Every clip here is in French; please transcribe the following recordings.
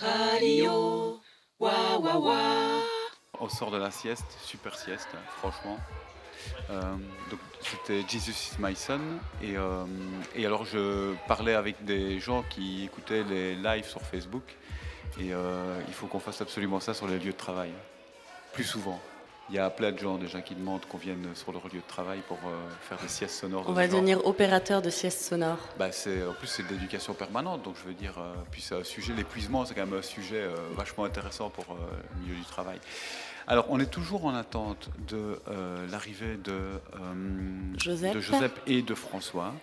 Radio. On sort de la sieste, super sieste, franchement. Euh, donc c'était Jesus is my son et, euh, et alors je parlais avec des gens qui écoutaient les lives sur Facebook et euh, il faut qu'on fasse absolument ça sur les lieux de travail plus souvent. Il y a plein de gens déjà qui demandent qu'on vienne sur leur lieu de travail pour euh, faire des siestes sonores. On de va devenir opérateur de sieste sonore. Bah, c'est, en plus, c'est de l'éducation permanente, donc je veux dire, euh, puis c'est un sujet, l'épuisement, c'est quand même un sujet euh, vachement intéressant pour le milieu du travail. Alors, on est toujours en attente de l'arrivée de, Joseph. de Joseph et de François,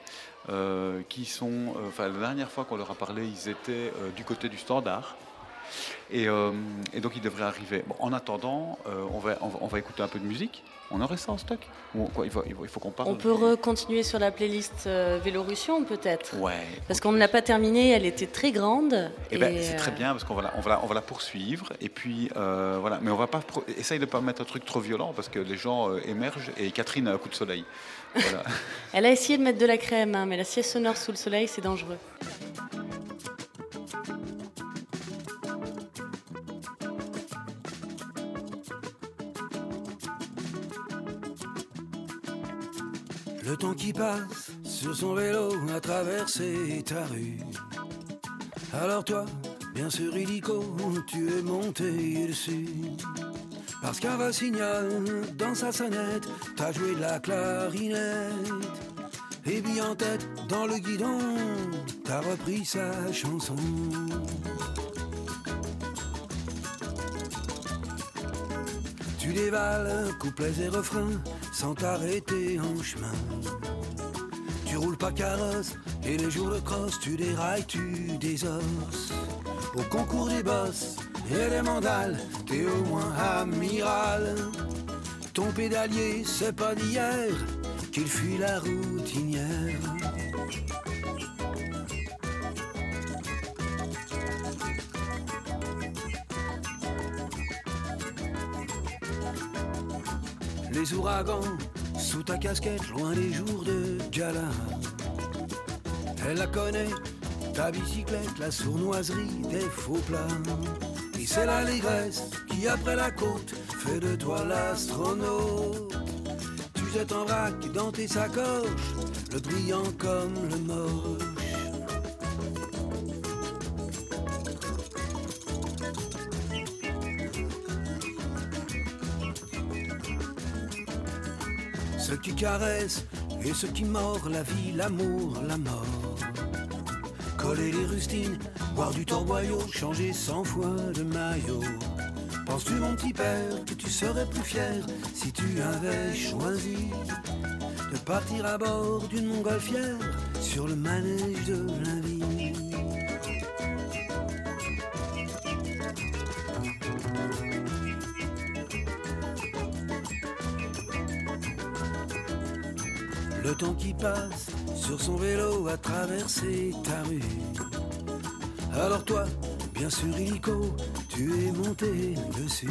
qui sont, enfin, la dernière fois qu'on leur a parlé, ils étaient du côté du standard. Et, euh, et donc, ils devraient arriver. Bon, en attendant, euh, on, va, on, va, on va écouter un peu de musique. On aurait ça en stock Ou quoi, il faut, il faut- il faut qu'on parle On peut continuer sur la playlist euh, Vélorussion peut-être Ouais. Parce qu'on ne l'a pas terminée, elle était très grande. Eh ben, c'est euh, très bien parce qu'on va, va, on va la poursuivre et puis euh, voilà. Mais on va pas essaye de pas mettre un truc trop violent parce que les gens euh, émergent et Catherine a un coup de soleil. Voilà. Elle a essayé de mettre de la crème, hein, mais la sieste sonore sous le soleil, c'est dangereux. Temps qui passe sur son vélo a traversé ta rue. Alors toi, bien sûr illico, tu es monté dessus. Parce qu'un rossignol, dans sa sonnette, t'as joué de la clarinette. Et puis en tête, dans le guidon, t'as repris sa chanson. Tu dévales couplets et refrains sans t'arrêter en chemin. Tu roules pas carrosse et les jours de crosse, tu dérailles, tu désosses. Au concours des bosses et des mandales, t'es au moins amiral. Ton pédalier, c'est pas d'hier qu'il fuit la routinière. Ouragans sous ta casquette, loin des jours de gala. Elle la connaît, ta bicyclette, la sournoiserie des faux plats. Et c'est l'allégresse qui, après la côte, fait de toi l'astronaute. Tu jettes en vrac dans tes sacoches, le brillant comme le moche. Ce qui caresse et ce qui mord la vie, l'amour, la mort. Coller les rustines, boire du torboyau, changer cent fois de maillot. Penses-tu, mon petit père, que tu serais plus fier si tu avais choisi de partir à bord d'une montgolfière sur le manège de la vie? Qui passe sur son vélo a traversé ta rue. Alors toi, bien sûr illico, tu es monté dessus.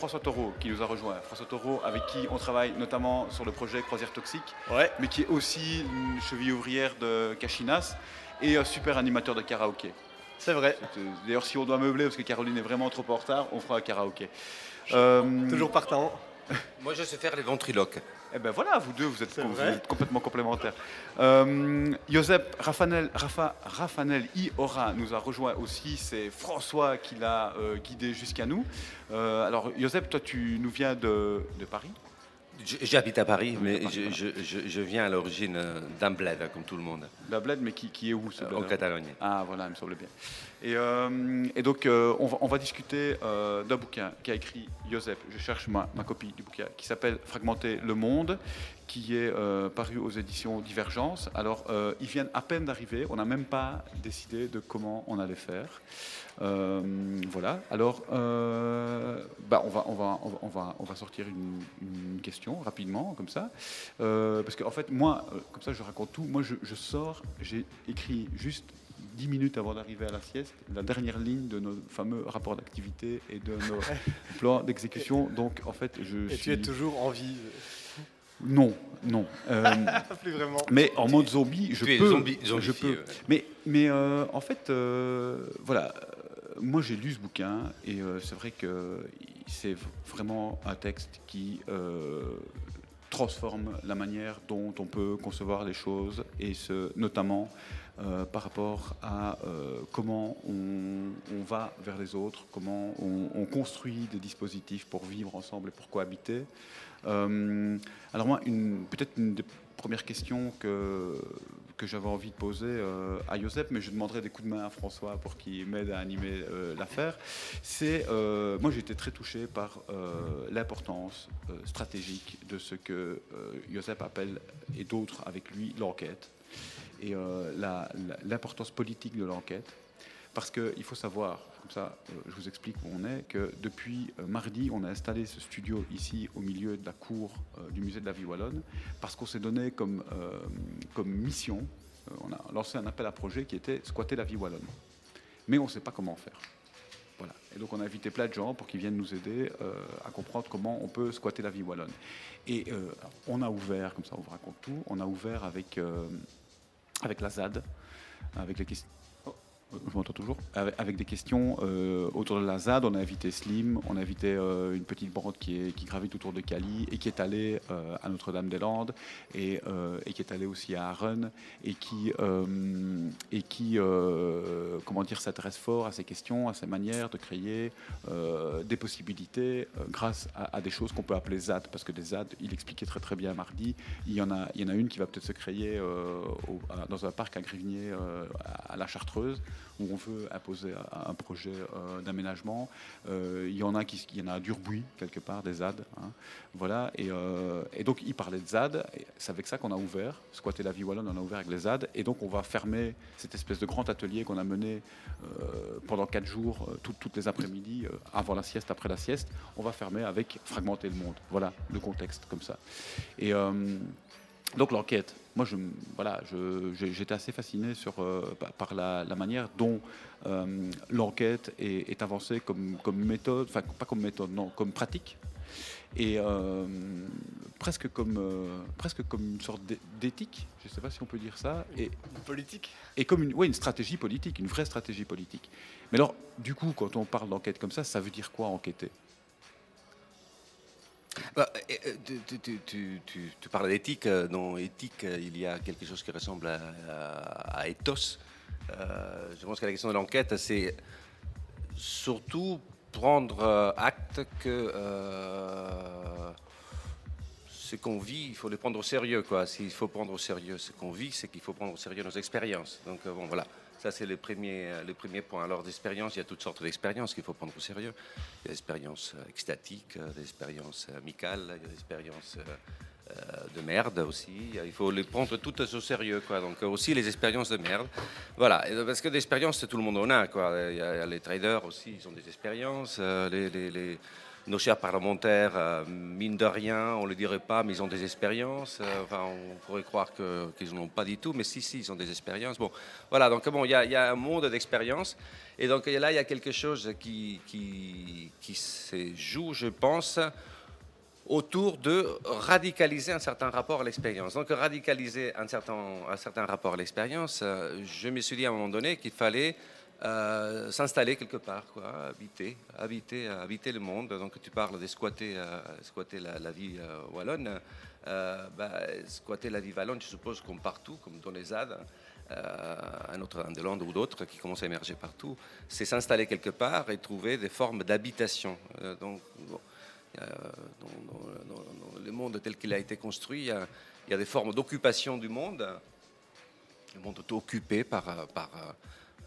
François Taureau qui nous a rejoint. François Taureau avec qui on travaille notamment sur le projet Croisière Toxique, Ouais. mais qui est aussi une cheville ouvrière de Cachinas et un super animateur de karaoké. C'est vrai. Euh, D'ailleurs, si on doit meubler parce que Caroline est vraiment trop en retard, on fera un karaoké. Euh, Toujours partant. Moi, je sais faire les ventriloques. Eh ben voilà, vous deux, vous êtes, vous complètement complémentaires. Euh, Josep Rafanel, Rafa, Rafanel Iora nous a rejoint aussi. C'est François qui l'a euh, guidé jusqu'à nous. Euh, alors, Josep, toi, tu nous viens de, de Paris? J'habite à Paris, mais je, je- je- je viens à l'origine euh, d'un bled, comme tout le monde, Bled, mais qui, qui est où ce euh, bled, en Catalogne. Ah, voilà, il me semble bien. Et, euh, et donc, euh, on, va, discuter euh, d'un bouquin qu'a écrit Josep. Je cherche ma, ma copie du bouquin qui s'appelle Fragmenter le monde, qui est paru aux éditions Divergence. Alors, ils viennent à peine d'arriver, on n'a même pas décidé de comment on allait faire. Voilà, alors, bah, on, va, on, va, on, va, on va sortir une, question rapidement, comme ça. Parce qu'en en fait, moi, comme ça, je raconte tout. Moi, je sors, j'ai écrit juste 10 minutes avant d'arriver à la sieste, la dernière ligne de nos fameux rapports d'activité et de nos plans d'exécution. Donc, en fait, je Et suis... tu es toujours en vie. Non, non. Euh, Plus vraiment. mais en mode zombie, je Tu es peux. zombie- je zombifié, peux. ouais. Mais, mais euh, en fait, euh, voilà. euh, Moi, j'ai lu ce bouquin et euh, c'est vrai que c'est vraiment un texte qui euh, transforme la manière dont on peut concevoir les choses et ce, notamment euh, par rapport à euh, comment on, va vers les autres, comment on, on construit des dispositifs pour vivre ensemble et pour cohabiter. Euh, alors moi, peut-être une des premières questions que, que j'avais envie de poser euh, à Joseph, mais je demanderai des coups de main à François pour qu'il m'aide à animer euh, l'affaire, c'est, euh, moi été très touché par l'importance stratégique de ce que Joseph appelle, et d'autres avec lui, l'enquête, et l'importance politique de l'enquête. Parce qu'il faut savoir, comme ça euh, je vous explique où on est, que depuis euh, mardi, on a installé ce studio ici au milieu de la cour euh, du musée de la vie wallonne, parce qu'on s'est donné comme, mission, on a lancé un appel à projet qui était squatter la vie wallonne. Mais on ne sait pas comment faire. Et donc on a invité plein de gens pour qu'ils viennent nous aider à comprendre comment on peut squatter la vie wallonne. Et on a ouvert, comme ça on vous raconte tout, on a ouvert avec, avec la ZAD, avec les questions. Je m'entends toujours. Avec, des questions euh, autour de la ZAD, on a invité Slim, on a invité euh, une petite bande qui, gravite autour de Cali et qui est allée euh, à Notre-Dame-des-Landes et, qui est allée aussi à Arun et qui, comment dire, s'intéresse fort à ces questions, à ces manières de créer des possibilités grâce à, des choses qu'on peut appeler ZAD, parce que des ZAD, il expliquait très très bien mardi, il y en a, une qui va peut-être se créer dans un parc à à, à la Chartreuse, où on veut imposer un projet euh, d'aménagement. Euh, il y en a qui, il y en a quelque part des ZAD, hein. voilà. Et, euh, donc il parlait de ZAD, c'est avec ça qu'on a ouvert, squatter la vie wallonne, on a ouvert avec les ZAD, et donc on va fermer cette espèce de grand atelier qu'on a mené pendant quatre jours, tout- toutes les après-midi, avant la sieste, après la sieste, on va fermer avec fragmenter le monde. Voilà le contexte comme ça. Et donc l'enquête, moi je, voilà, j'étais assez fasciné sur, euh, par- la, la manière dont euh, l'enquête est, est avancée comme, comme méthode, enfin pas comme méthode, non, comme pratique, et euh, presque, comme, presque comme une sorte d'é- d'éthique, je ne sais pas si on peut dire ça, et, Politique. et comme une, ouais, une stratégie politique, une vraie stratégie politique. Mais alors, du coup, quand on parle d'enquête comme ça, ça veut dire quoi enquêter? Bah, euh, tu, tu- tu- tu- parles d'éthique. euh, Dans éthique, euh, il y a quelque chose qui ressemble à, à- ethos. Je pense que la question de l'enquête, c'est surtout prendre acte que ce qu'on vit, il faut le prendre au sérieux. S'il faut prendre au sérieux ce qu'on vit, c'est qu'il faut prendre au sérieux nos expériences. Donc bon, voilà. Ça, c'est le premier, euh, le premier point. Alors, d'expériences, il y a toutes sortes d'expériences qu'il faut prendre au sérieux. Il y a des expériences euh, extatiques, euh, des expériences amicales, des expériences de merde aussi. Il faut les prendre toutes au sérieux. Donc, aussi les expériences de merde. Voilà. Parce que des tout le monde en a. Il y a, les traders aussi, ils ont des expériences. les- nos chers parlementaires, euh, mine de rien, on ne le dirait pas, mais ils ont des expériences. Euh, on pourrait croire qu'ils n'en ont pas du tout, mais si, si, ils ont des expériences. Bon, voilà, donc bon, il y, a- un monde d'expérience. Et donc là, il y a quelque chose qui se joue, je pense, autour de radicaliser un certain rapport à l'expérience. Donc radicaliser un certain, un certain rapport à l'expérience, euh, je me suis dit à un moment donné qu'il fallait euh, s'installer quelque part, quoi, habiter, habiter, habiter le monde. Donc tu parles de squatter, euh, squatter la, vie euh, wallonne. Euh, bah, squatter la vie wallonne, je suppose, comme partout, comme dans les ZAD, à Notre-Dame-de-Lande ou d'autres qui commencent à émerger partout, c'est s'installer quelque part et trouver des formes d'habitation. Donc, dans, le monde tel qu'il a été construit, il y a, des formes d'occupation du monde. Le monde est occupé par,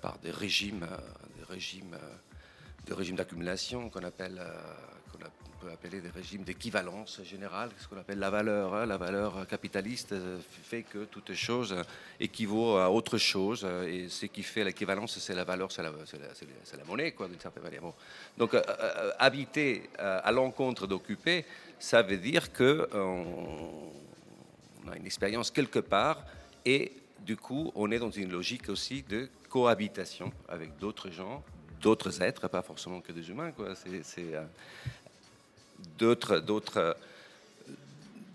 par des régimes, euh, des régimes euh, de régimes d'accumulation qu'on appelle, euh, qu'on peut appeler des régimes d'équivalence générale, ce qu'on appelle la valeur. hein. La valeur capitaliste fait que toute chose équivaut à autre chose, et ce qui fait l'équivalence, c'est la valeur, c'est la, monnaie, quoi, d'une certaine manière. Donc, habiter à l'encontre d'occuper, ça veut dire que on a une expérience quelque part et du coup, on est dans une logique aussi de cohabitation avec d'autres gens, d'autres êtres, pas forcément que des humains. quoi. C'est, euh, d'autres, d'autres, euh,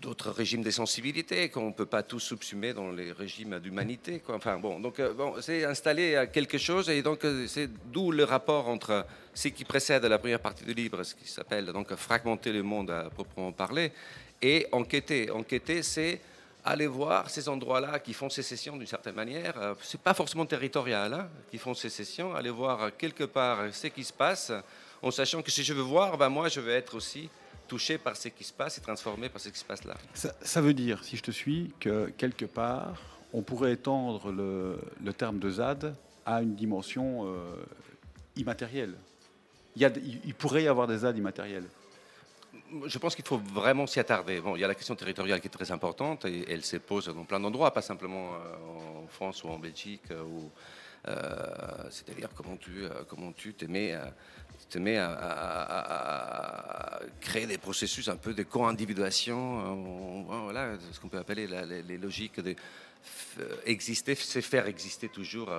d'autres régimes de sensibilité qu'on ne peut pas tous subsumer dans les régimes d'humanité. quoi. Enfin bon, donc euh, bon, c'est installé quelque chose et donc c'est d'où le rapport entre ce qui précède la première partie du livre, ce qui s'appelle donc fragmenter le monde à proprement parler, et enquêter. Enquêter, c'est aller voir ces endroits-là qui font sécession d'une certaine manière. Euh, C'est pas forcément territorial, hein, qui font sécession. Aller voir quelque part ce qui se passe, en sachant que si je veux voir, ben moi je veux être aussi touché par ce qui se passe et transformé par ce qui se passe là. Ça, veut dire, si je te suis, que quelque part, on pourrait étendre le, terme de ZAD à une dimension euh, immatérielle. Il- il pourrait y avoir des ZAD immatériels. Je pense qu'il faut vraiment s'y attarder. Bon, il y a la question territoriale qui est très importante et elle se pose dans plein d'endroits, pas simplement euh, en France ou en Belgique. euh, euh, C'est-à-dire comment tu comment tu te mets, te à, créer des processus un peu de co-individuation, on- voilà, ce qu'on peut appeler les, logiques de exister, c'est faire exister toujours.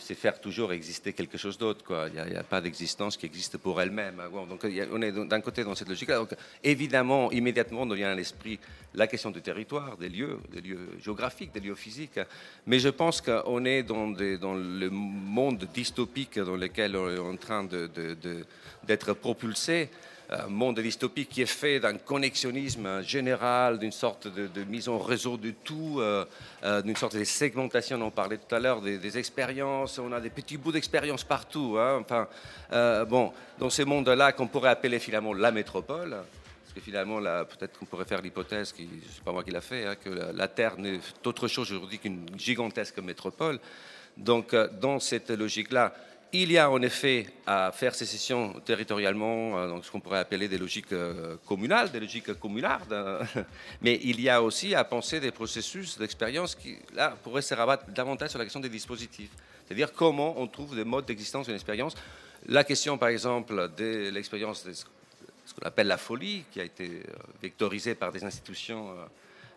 C'est faire toujours exister quelque chose d'autre. Il n'y a, pas d'existence qui existe pour elle-même. Bon, donc on est d'un côté dans cette logique-là. Évidemment, immédiatement, nous vient à l'esprit la question du territoire, des lieux, des lieux géographiques, des lieux physiques. Mais je pense qu'on est dans, le monde dystopique dans lequel on est en train d'être propulsé un monde dystopique qui est fait d'un connexionnisme général, d'une sorte de, mise en réseau de tout, euh, euh, d'une sorte de segmentation, on en parlait tout à l'heure, des, expériences, on a des petits bouts d'expérience partout. hein. Enfin, euh, bon, dans ce monde-là qu'on pourrait appeler finalement la métropole, parce que finalement, peut-être qu'on pourrait faire l'hypothèse, qui, c'est pas moi qui l'a fait, hein, que la, Terre n'est autre chose aujourd'hui qu'une gigantesque métropole. Donc, dans cette logique-là, il y a en effet à faire sécession territorialement, euh, donc ce qu'on pourrait appeler des logiques euh, communales, des logiques communardes, euh, mais il y a aussi à penser des processus d'expérience qui, là, pourraient se rabattre davantage sur la question des dispositifs. C'est-à-dire comment on trouve des modes d'existence d'une expérience. La question, par exemple, de l'expérience de ce qu'on appelle la folie, qui a été vectorisée par des institutions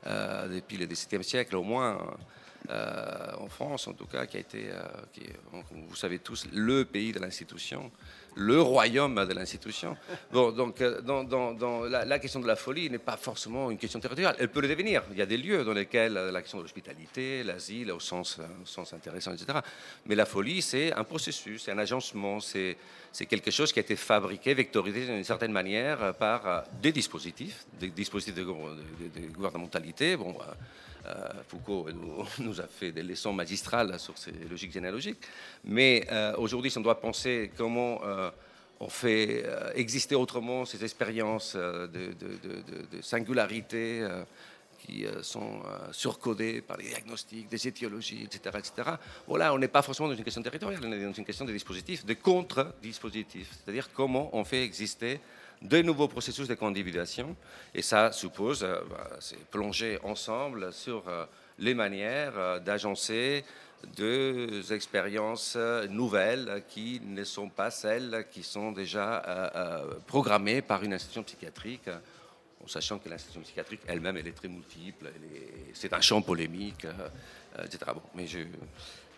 depuis le XVIIe siècle au moins, euh, en France en tout cas, qui a été, euh, vous savez tous, le pays de l'institution, le royaume de l'institution. Bon, donc euh, la, question de la folie n'est pas forcément une question territoriale. Elle peut le devenir. Il y a des lieux dans lesquels la question de l'hospitalité, l'asile, au sens, intéressant, etc. Mais la folie, c'est un processus, c'est un agencement, c'est quelque chose qui a été fabriqué, vectorisé d'une certaine manière par des dispositifs, des dispositifs de- de- de gouvernementalité. Bon, euh, Foucault nous, a fait des leçons magistrales sur ces logiques généalogiques. Mais euh, aujourd'hui, on doit penser comment euh, on fait euh, exister autrement ces expériences de, de- singularité qui sont surcodées par les diagnostics, des étiologies, etc. etc. Bon, là, on n'est pas forcément dans une question territoriale, on est dans une question de dispositifs, de contre-dispositifs. C'est-à-dire comment on fait exister de nouveaux processus de co-individuation. Et ça suppose, euh, bah, plonger ensemble sur euh, les manières euh, d'agencer deux expériences euh, nouvelles qui ne sont pas celles qui sont déjà programmées par une institution psychiatrique, en sachant que l'institution psychiatrique elle-même, elle est très multiple, c'est un champ polémique, euh, etc. Mais je,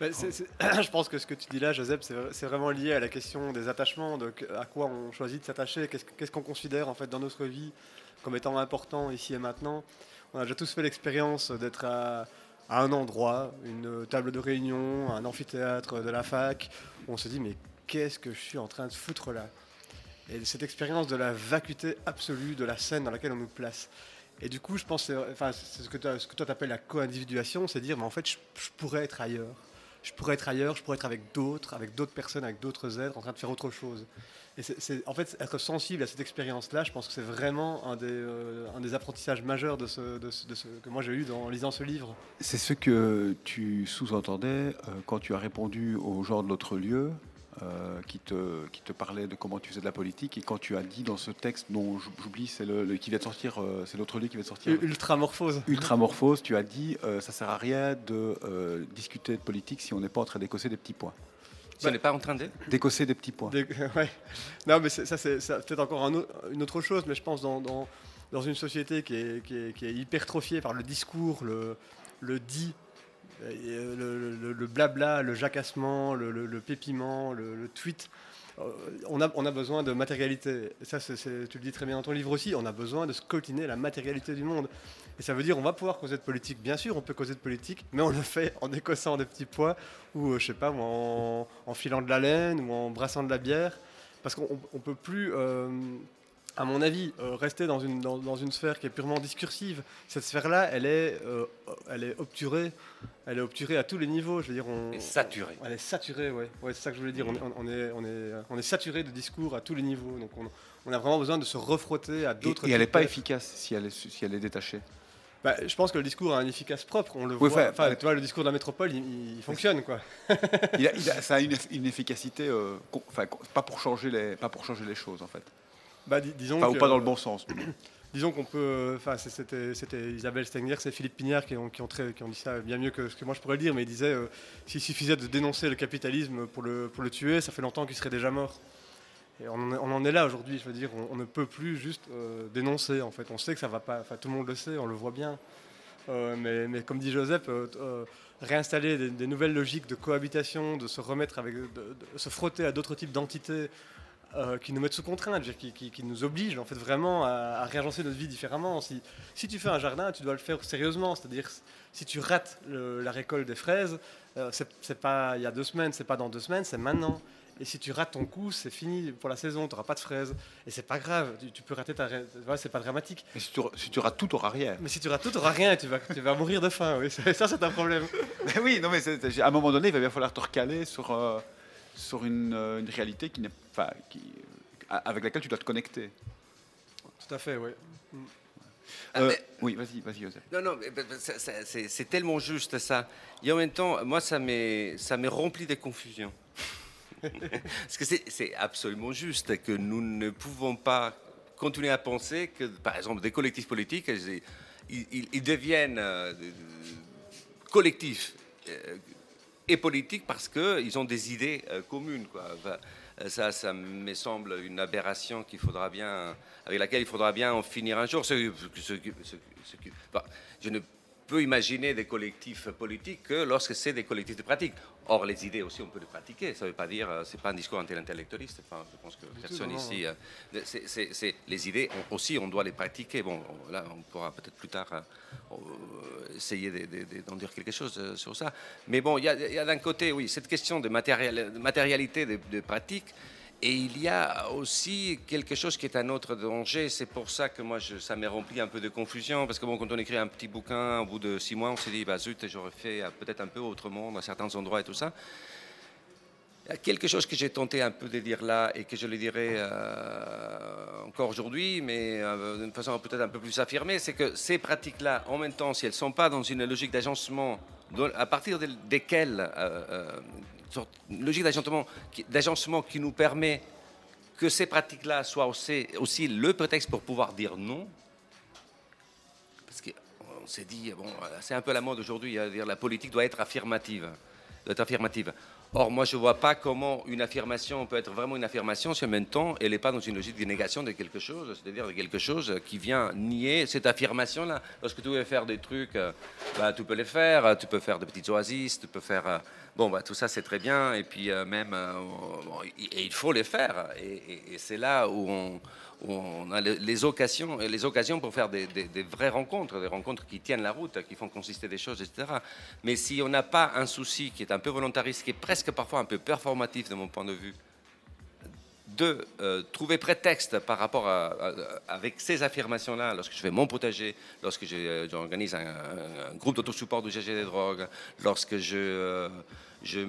je pense que ce que tu dis là, Joseph, c'est vraiment lié à la question des attachements, de à quoi on choisit de s'attacher, qu'est-ce qu'on considère en fait dans notre vie comme étant important ici et maintenant? On a déjà tous fait l'expérience d'être à, à un endroit, une table de réunion, un amphithéâtre de la fac, on se dit mais qu'est-ce que je suis en train de foutre là? Et cette expérience de la vacuité absolue de la scène dans laquelle on nous place. Et du coup, je pense, enfin, c'est ce que, ce que toi t'appelles la co-individuation, c'est dire, mais en fait, je, pourrais être ailleurs. Je pourrais être ailleurs, je pourrais être avec d'autres, avec d'autres personnes, avec d'autres êtres, en train de faire autre chose. Et c'est, en fait, être sensible à cette expérience-là, je pense que c'est vraiment un des, euh, apprentissages majeurs de ce, que moi j'ai eu dans, en lisant ce livre. C'est ce que tu sous-entendais euh, quand tu as répondu au genre de l'autre lieu, euh, qui, te, qui te parlait de comment tu faisais de la politique. Et quand tu as dit dans ce texte, dont j'ou- j'oublie, c'est le, le- qui vient de sortir, euh, c'est l'autre livre qui vient de sortir. Ultramorphose. Ultramorphose, tu as dit euh, ça sert à rien de euh, discuter de politique si on n'est pas en train d'écosser des petits points. Si on n'est pas en train de... D'écosser des petits points. Des- ouais. Non, mais c'est- ça, c'est ça, peut-être encore un autre- une autre chose, mais je pense dans, dans, dans une société qui est, qui, est, qui est hypertrophiée par le discours, le, le dit, le, le- blabla, le jacassement, le, le- pépiment, le, tweet. euh, On a, on a besoin de matérialité. Ça, tu le dis très bien dans ton livre aussi, on a besoin de scrutiner la matérialité du monde. Et ça veut dire on va pouvoir causer de politique. Bien sûr, on peut causer de politique, mais on le fait en écossant des petits pois ou, euh, je sais pas, en, en filant de la laine ou en brassant de la bière. Parce qu'on ne peut plus, euh, à mon avis, euh, rester dans une, dans, dans une sphère qui est purement discursive. Cette sphère-là, elle, est, euh, elle est obturée. Elle est obturée à tous les niveaux. Je veux dire, on, Et saturé. elle est saturée, ouais. ouais c'est ça que je voulais dire. On est, on, est, on, est, on est saturé de discours à tous les niveaux. Donc on, on a vraiment besoin de se refrotter à Et, d'autres. et elle n'est pas efficace si elle est, si elle est détachée. Bah, je pense que le discours a un efficace propre. On le Oui, voit. enfin, tu vois, le discours de la métropole, il, il fonctionne, quoi. Il a- il a- ça a une, eff- une efficacité, euh, con- pas, pour changer les, pas pour changer les choses en fait. Bah, dis- disons Enfin, ou pas dans le bon sens. Disons qu'on peut. Enfin, c'était Isabelle Stengler, c'est Philippe Pignard qui ont, qui, ont très- qui ont dit ça bien mieux que ce que moi je pourrais le dire, mais il disait euh, s'il suffisait de dénoncer le capitalisme pour le, pour le tuer, ça fait longtemps qu'il serait déjà mort. Et on en est, on en est là aujourd'hui, je veux dire, on, on ne peut plus juste euh, dénoncer en fait. On sait que ça va pas. Enfin, tout le monde le sait, on le voit bien. Euh, mais, mais comme dit Joseph, réinstaller des, des nouvelles logiques de cohabitation, de se remettre avec, de, de se frotter à d'autres types d'entités euh, qui nous mettent sous contrainte, qui, qui- qui nous obligent en fait vraiment à, à réagencer notre vie différemment. Si, si tu fais un jardin, tu dois le faire sérieusement, c'est-à-dire si tu rates le- la récolte des fraises, euh, c'est pas il y a deux semaines, c'est pas dans deux semaines, c'est maintenant. Et si tu rates ton coup, c'est fini pour la saison, tu n'auras pas de fraises. Et c'est pas grave, tu, tu peux rater ta. Voilà, c'est pas dramatique. Et si tu, si tu rates tout, tu rien. Mais si tu rates tout, tu rien et tu vas, tu vas mourir de faim. Oui, ça, c'est un problème. Mais oui, non, mais à un moment donné, il va bien falloir te recaler sur, euh, sur une, euh, une réalité qui n'est, enfin, qui, a- avec laquelle tu dois te connecter. Tout à fait, oui. Ah, Euh, mais- Oui, vas-y, vas-y, Joseph. Non, non, c'est tellement juste ça. Et en même temps, moi, ça m'est ça m'est rempli de confusion. Parce que c'est c'est absolument juste que nous ne pouvons pas continuer à penser que, par exemple, des collectifs politiques, ils, ils- ils deviennent euh, de- de- collectifs euh, et politiques parce qu'ils ont des idées euh, communes. Euh, ça, ça me semble une aberration qu'il faudra bien, avec laquelle il faudra bien en finir un jour. Je ne peux imaginer des collectifs politiques que lorsque c'est des collectifs de pratique. Or, les idées aussi, on peut les pratiquer. Ça ne veut pas dire, euh, c'est pas un discours anti-intellectualiste. Enfin, je pense que personne ici. euh, les idées, on- aussi, on doit les pratiquer. Bon, on- là, on pourra peut-être plus tard euh, essayer de- de- de- d'en dire quelque chose sur ça. Mais bon, il y a, d'un côté, oui, cette question de, matérialité de, de pratique. Et il y a aussi quelque chose qui est un autre danger. C'est pour ça que moi, ça m'est rempli un peu de confusion. Parce que bon, quand on écrit un petit bouquin, au bout de six mois, on s'est dit, bah zut, j'aurais fait euh, peut-être un peu autrement dans certains endroits et tout ça. Il y a quelque chose que j'ai tenté un peu de dire là et que je le dirai euh, encore aujourd'hui, mais euh, d'une façon peut-être un peu plus affirmée, c'est que ces pratiques-là, en même temps, si elles ne sont pas dans une logique d'agencement, à partir de- desquelles, sorte- une logique d'agencement qui, nous permet que ces pratiques-là soient aussi, le prétexte pour pouvoir dire non, parce qu'on s'est dit, bon, c'est un peu la mode aujourd'hui, à dire la politique doit être affirmative. Doit être affirmative. Or, moi, je ne vois pas comment une affirmation peut être vraiment une affirmation si en même temps, elle n'est pas dans une logique de négation de quelque chose, c'est-à-dire de quelque chose qui vient nier cette affirmation-là. Lorsque tu veux faire des trucs, euh, bah, tu peux les faire, tu peux faire de petites oasis, tu peux faire... bon, bah, tout ça, c'est très bien, et puis euh, même, euh, et il faut les faire. Et, c'est là où on, a les, occasions, les occasions pour faire des, vraies rencontres, des rencontres qui tiennent la route, qui font consister des choses, etc. Mais si on n'a pas un souci qui est un peu volontariste, qui est presque parfois un peu performatif de mon point de vue, de euh, trouver prétexte par rapport à, avec ces affirmations-là, lorsque je fais mon potager, lorsque j'organise un, groupe d'autosupport du GG des drogues, lorsque je, je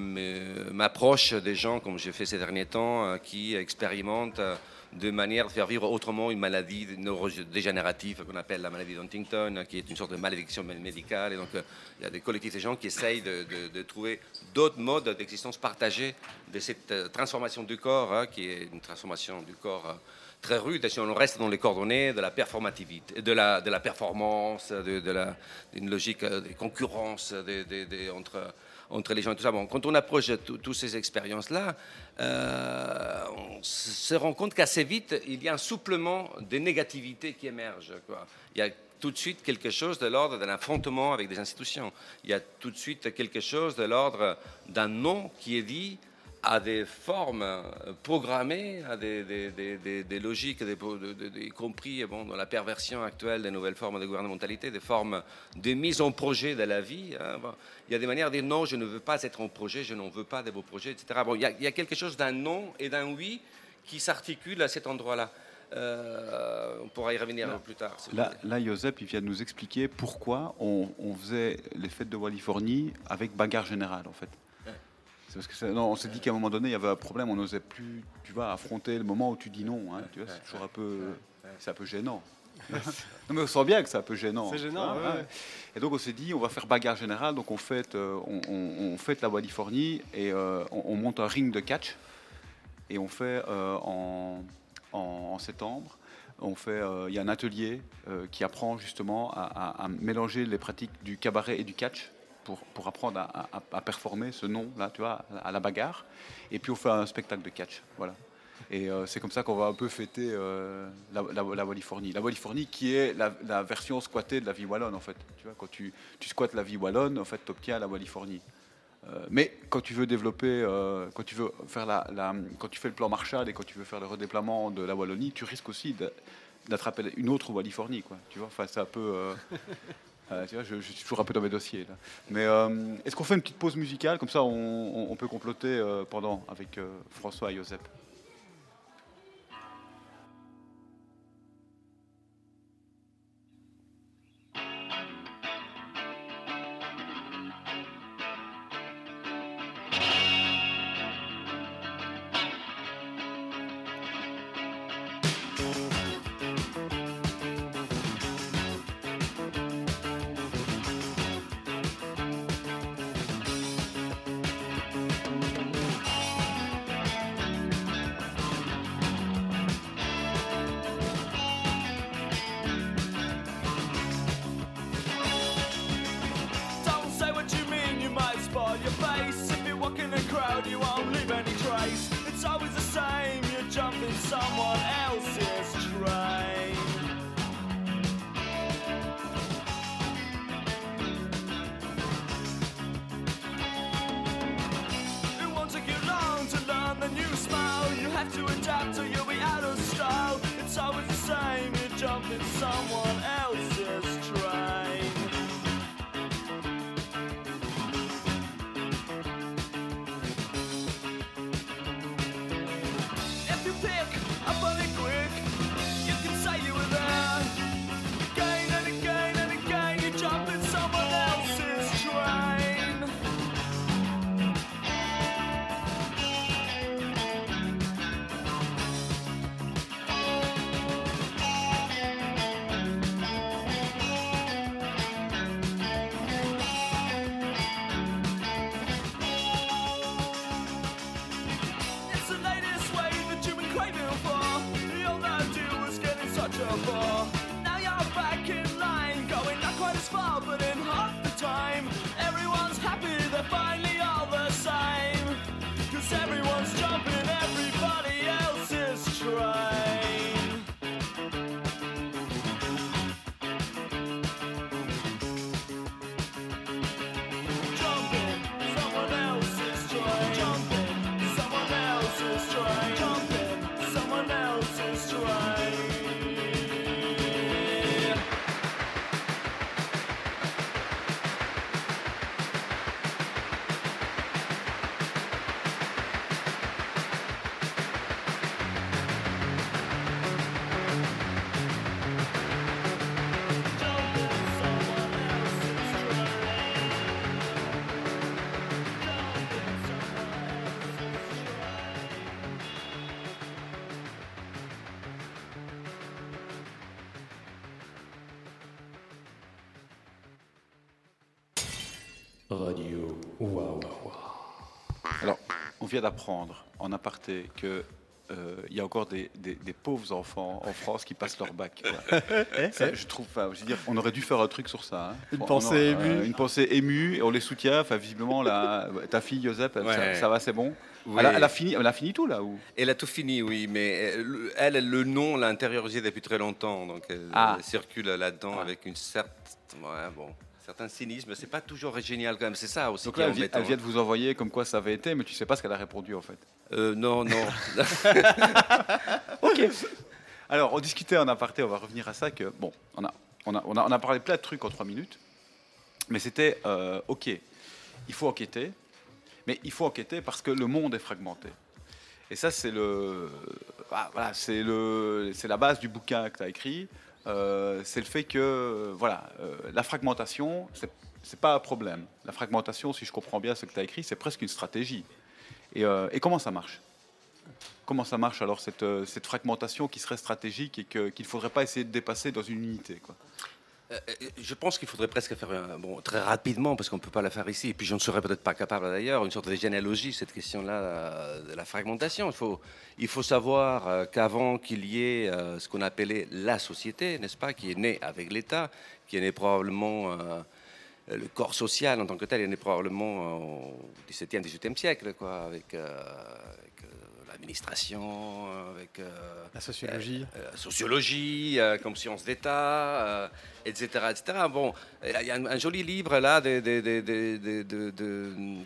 m'approche des gens, comme j'ai fait ces derniers temps, euh, qui expérimentent euh, de manière de faire vivre autrement une maladie neurodégénérative qu'on appelle la maladie d'Huntington, euh, qui est une sorte de malédiction mé- médicale. Et donc, il y a des collectifs de gens qui essayent de, trouver d'autres modes d'existence partagés de cette transformation du corps, hein, qui est une transformation du corps très rude. Si on reste dans les coordonnées de la performativité, de la, performance, de, la, d'une logique de concurrence entre, entre les gens et tout ça. Bon, quand on approche toutes ces expériences-là, euh, on se rend compte qu'assez vite, il y a un souplement de négativité qui émerge. quoi. Il y a tout de suite quelque chose de l'ordre d'un affrontement avec des institutions. Il y a tout de suite quelque chose de l'ordre d'un non qui est dit à des formes euh, programmées, à des, des- des- des- des logiques, y compris bon, dans la perversion actuelle des nouvelles formes de gouvernementalité, des formes de mise en projet de la vie. hein. Bon, il y a des manières de dire non, je ne veux pas être en projet, je n'en veux pas de vos projets, etc. Bon, il, y a, il y a quelque chose d'un non et d'un oui qui s'articule à cet endroit-là. Euh, on pourra y revenir plus tard. si Là, là, Josep, il vient de nous expliquer pourquoi on, on faisait les fêtes de Californie avec bagarre générale, en fait. C'est parce que ça- non, on s'est dit qu'à un moment donné, il y avait un problème, on n'osait plus, tu vois, affronter le moment où tu dis non. hein, tu vois, c'est toujours un peu, c'est un peu gênant. non, mais on sent bien que c'est un peu gênant. C'est gênant, vois, ouais, hein. Et donc on s'est dit, on va faire bagarre générale, donc on fête, euh, on, on- on fête la Californie et euh, on, on monte un ring de catch et on fait euh, en, en- en septembre. On fait, euh, il y a un atelier qui apprend justement à, à- à mélanger les pratiques du cabaret et du catch pour, apprendre à, performer ce nom là, tu vois, à la bagarre. Et puis on fait un spectacle de catch, voilà. Et euh, c'est comme ça qu'on va un peu fêter euh, la, la, la Californie. La Californie qui est la, version squattée de la vie wallonne en fait. Tu vois, quand tu, tu squattes la vie wallonne, en fait, tu obtiens la Californie. Euh, mais quand tu veux développer, euh, quand tu veux faire la, quand tu fais le plan Marshall et quand tu veux faire le redéploiement de la Wallonie, tu risques aussi d'attraper une autre Californie, quoi. Tu vois, enfin, c'est un peu. Euh, je, suis toujours un peu dans mes dossiers là. Mais euh, est-ce qu'on fait une petite pause musicale? Comme ça, on, peut comploter euh, pendant avec François et Joseph. Someone else's train. It won't take you long to learn the new smile. You have to adapt or you'll be out of style. It's always the same, you're jumping someone vient d'apprendre en aparté que euh, il y a encore des, des- des pauvres enfants en France qui passent leur bac. Ça, je trouve, enfin, je veux dire, on aurait dû faire un truc sur ça. hein. Une On- pensée on- émue. Une pensée émue, et on les soutient. Enfin, visiblement, là, ta fille, Joseph, ça, va, c'est bon. Oui. Elle, a, elle a fini, elle a fini tout là ou? Elle a tout fini, oui, mais elle, elle, elle, le nom l'a intériorisé depuis très longtemps, donc elle, Ah. elle circule là-dedans Ah. avec une certaine, ouais, bon, certain cynisme. C'est pas toujours génial quand même. C'est ça aussi Donc là, elle, vient, elle vient de vous envoyer comme quoi ça avait été, mais tu sais pas ce qu'elle a répondu en fait. Euh, non, non. Ok. Alors, on discutait en aparté, on va revenir à ça, que bon, on a, on a, on a, on a parlé plein de trucs en trois minutes, mais c'était, euh, ok, il faut enquêter, mais il faut enquêter parce que le monde est fragmenté. Et ça, c'est le, ah, voilà, c'est le, c'est la base du bouquin que tu as écrit. Euh, c'est le fait que, euh, voilà, euh, la fragmentation, c'est, c'est pas un problème. La fragmentation, si je comprends bien ce que tu as écrit, c'est presque une stratégie. Et, comment ça marche? Comment ça marche alors cette, cette fragmentation qui serait stratégique et qu'il ne faudrait pas essayer de dépasser dans une unité quoi? Euh, euh, Je pense qu'il faudrait presque faire, très rapidement, parce qu'on ne peut pas la faire ici, et puis je ne serais peut-être pas capable d'ailleurs, une sorte de généalogie, cette question-là euh, de la fragmentation. Il faut, il savoir qu'avant qu'il y ait ce qu'on appelait la société, n'est-ce pas, qui est née avec l'État, qui est né probablement... le corps social en tant que tel est né probablement au XVIIe, XVIIIe siècle, quoi, avec, l'administration, avec euh, La sociologie. euh, sociologie, euh, comme science d'État, euh, etc., etc. Bon, il y a un, un joli livre là de,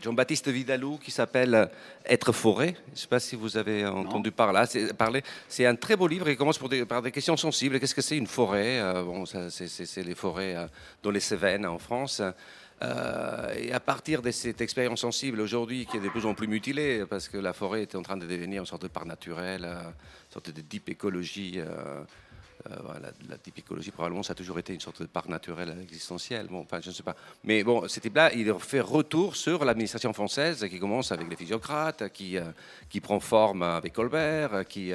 Jean-Baptiste Vidalou qui s'appelle Être forêt. Je ne sais pas si vous avez entendu par là, c'est- parler. C'est un très beau livre qui commence pour des- par des questions sensibles. Qu'est-ce que c'est une forêt? Euh, Bon, c'est- les forêts euh, dans les Cévennes en France. Euh, et à partir de cette expérience sensible aujourd'hui, qui est de plus en plus mutilée, parce que la forêt est en train de devenir une sorte de parc naturel, euh, une sorte de deep écologie. euh, voilà, la deep écologie, probablement, ça a toujours été une sorte de parc naturel existentiel. Bon, enfin, je ne sais pas. Mais bon, ce type-là, il fait retour sur l'administration française qui commence avec les physiocrates, qui, qui prend forme avec Colbert, qui,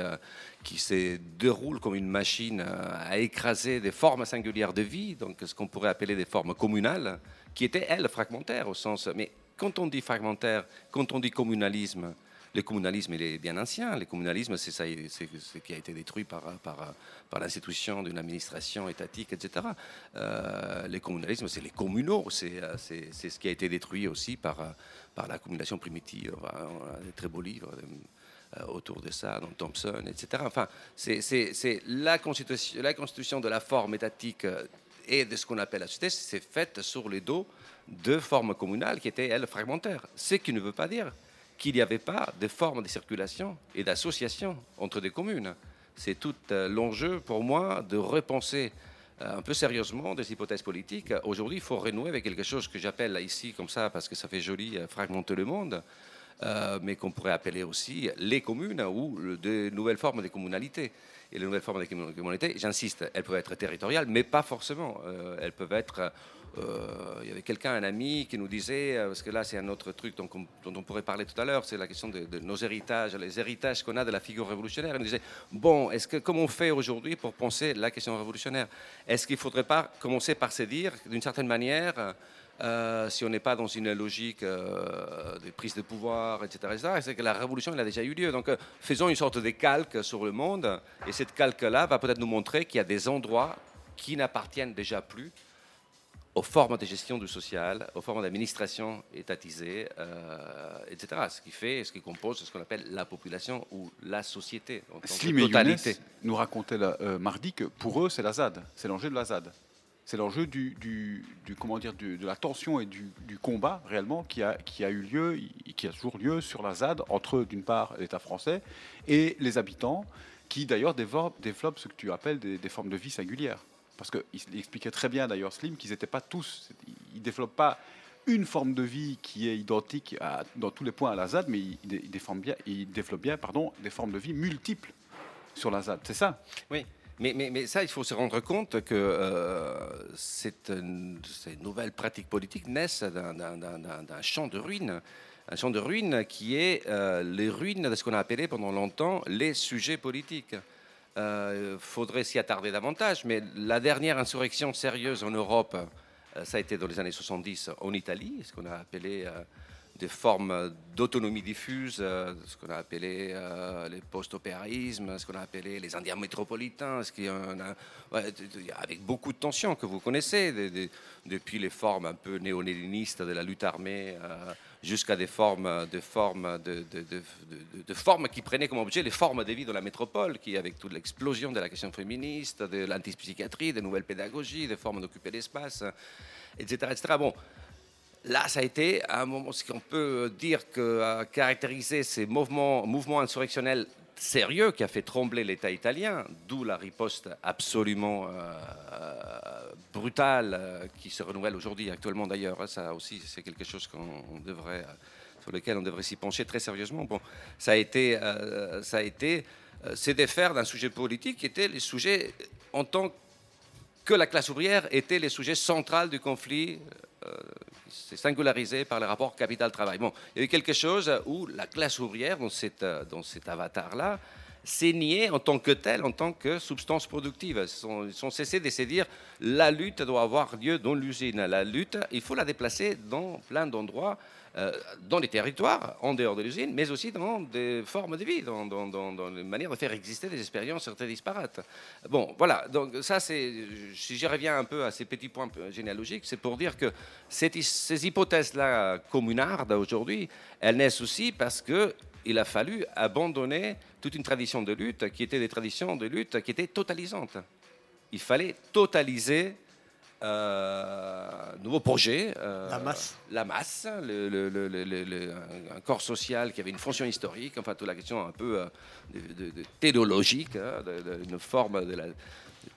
qui se déroule comme une machine à écraser des formes singulières de vie, donc ce qu'on pourrait appeler des formes communales, qui étaient, elles, fragmentaires au sens. Mais quand on dit fragmentaire, quand on dit communalisme, le communalisme, il est bien ancien. Le communalisme, c'est ce qui a été détruit par, par, par l'institution d'une administration étatique, etc. Euh, le communalisme, c'est les communaux. C'est ce qui a été détruit aussi par, par l'accumulation primitive. On a des très beaux livres euh, autour de ça, dans Thompson, etc. Enfin, c'est la constitution, la constitution de la forme étatique euh, et de ce qu'on appelle la société, c'est faite sur les dos de formes communales qui étaient, elles, fragmentaires. Ce qui ne veut pas dire qu'il n'y avait pas de formes de circulation et d'association entre des communes. C'est tout euh, l'enjeu pour moi de repenser euh, un peu sérieusement des hypothèses politiques. Aujourd'hui, il faut renouer avec quelque chose que j'appelle ici comme ça parce que ça fait joli, euh, fragmenter le monde, mais qu'on pourrait appeler aussi les communes ou de nouvelles formes de communalité. Et les nouvelles formes de commun- communauté, j'insiste, elles peuvent être territoriales, mais pas forcément. Euh, elles peuvent être. euh, il y avait quelqu'un, un ami, qui nous disait, euh, parce que là c'est un autre truc dont, on- pourrait parler tout à l'heure, c'est la question de, nos héritages, les héritages qu'on a de la figure révolutionnaire. Il nous disait, bon, est-ce que comment on fait aujourd'hui pour penser la question révolutionnaire? Est-ce qu'il ne faudrait pas commencer par se dire, d'une certaine manière, euh, si on n'est pas dans une logique euh, de prise de pouvoir, etc., etc., c'est que la révolution elle a déjà eu lieu. Donc euh, faisons une sorte de calque sur le monde, et cette calque-là va peut-être nous montrer qu'il y a des endroits qui n'appartiennent déjà plus aux formes de gestion du social, aux formes d'administration étatisée, etc. Ce qui fait, ce qui compose ce qu'on appelle la population ou la société en Slim et Younes nous racontait la- mardi que pour eux c'est la ZAD, c'est l'enjeu de la ZAD. C'est l'enjeu du, du- comment dire, de la tension et du, combat réellement qui a, qui a eu lieu, et qui a toujours lieu sur la ZAD entre d'une part l'État français et les habitants, qui d'ailleurs développent, ce que tu appelles des, formes de vie singulières. Parce qu'il il expliquait très bien d'ailleurs Slim qu'ils n'étaient pas tous, ils ne développent pas une forme de vie qui est identique dans tous les points à la ZAD, mais ils, ils bien, ils développent bien pardon, des formes de vie multiples sur la ZAD. C'est ça? Oui, mais, ça, il faut se rendre compte que euh, euh, ces nouvelles pratiques politiques naissent d'un- champ de ruines. Un champ de ruines qui est euh, les ruines de ce qu'on a appelé pendant longtemps les sujets politiques. Il faudrait s'y attarder davantage, mais la dernière insurrection sérieuse en Europe, ça a été dans les années 70 en Italie, ce qu'on a appelé des formes d'autonomie diffuse, euh, ce qu'on a appelé euh, les post-opéraïsmes, ce qu'on a appelé les Indiens métropolitains, avec beaucoup de tensions que vous connaissez, de- de- depuis les formes un peu néo-léninistes de la lutte armée euh, jusqu'à des formes, des formes de formes qui prenaient comme objet les formes de vie de la métropole, qui avec toute l'explosion de la question féministe, de l'antipsychiatrie, des nouvelles pédagogies, des formes d'occuper l'espace, etc., etc. Bon, Là, ça a été un moment, ce qu'on peut dire que a caractérisé ces mouvements, insurrectionnels sérieux qui a fait trembler l'État italien, d'où la riposte absolument euh, euh, brutale euh, qui se renouvelle aujourd'hui, actuellement d'ailleurs. hein. Ça aussi, c'est quelque chose euh, sur lequel on devrait s'y pencher très sérieusement. Bon, ça a été, euh, ça a été, euh, c'est défaire d'un sujet politique qui était les sujets en tant que la classe ouvrière était les sujets centraux du conflit c'est singularisé par le rapport capital-travail. Bon, il y a eu quelque chose où la classe ouvrière, dans, cette, euh, dans cet avatar-là, s'est niée en tant que telle, en tant que substance productive. Ils sont, ils sont cessés de se dire la lutte doit avoir lieu dans l'usine. La lutte, il faut la déplacer dans plein d'endroits, dans les territoires, en dehors de l'usine, mais aussi dans des formes de vie, dans, dans, dans, manières de faire exister des expériences très disparates. Bon, voilà, donc ça, si je reviens un peu à ces petits points généalogiques, c'est pour dire que ces hypothèses-là communardes aujourd'hui, elles naissent aussi parce que il a fallu abandonner toute une tradition de lutte qui était des traditions de lutte qui étaient totalisantes. Il fallait totaliser euh, nouveau projet. euh, La masse. La masse, le- le- le- un, corps social qui avait une fonction historique, enfin toute la question un peu euh, de, de- de théologique, hein, de- une forme de la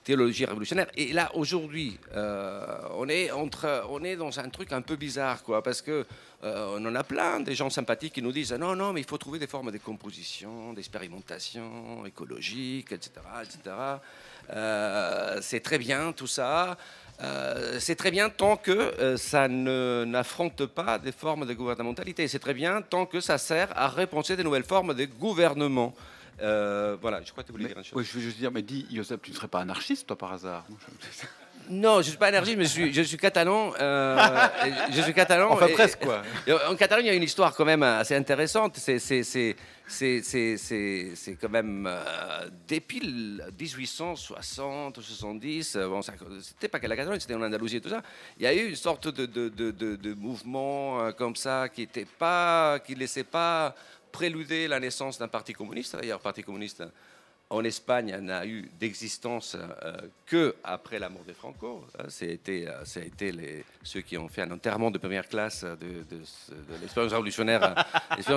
théologie révolutionnaire. Et là, aujourd'hui, on, est entre, on est dans un truc un peu bizarre, quoi, parce que on en a plein des gens sympathiques qui nous disent non, non, mais il faut trouver des formes de composition, d'expérimentation écologique, etc., etc. C'est très bien tout ça. Euh, c'est très bien tant que euh, ça n'affronte pas des formes de gouvernementalité. C'est très bien tant que ça sert à repenser des nouvelles formes de gouvernement. Euh, voilà, je crois que tu voulais Mais- dire une chose. ouais, je veux juste dire, mais dis, Joseph, tu ne serais pas anarchiste, toi, par hasard non? Je- ne suis pas énergie, mais je suis, je suis catalan. euh, je suis catalan. Enfin, et- presque, quoi. et En Catalogne, il y a une histoire quand même assez intéressante. C'est, c'est, quand même euh, depuis le 1860, 70. euh, Bon, c'était pas que la Catalogne, c'était en Andalousie et tout ça. Il y a eu une sorte de, de- de mouvement euh, comme ça qui était pas, qui laissait pas préluder la naissance d'un parti communiste. D'ailleurs, parti communiste en Espagne n'a eu d'existence euh, que après la mort de Franco. Hein, euh, ça a été les, ceux qui ont fait un enterrement de première classe de, euh, l'expérience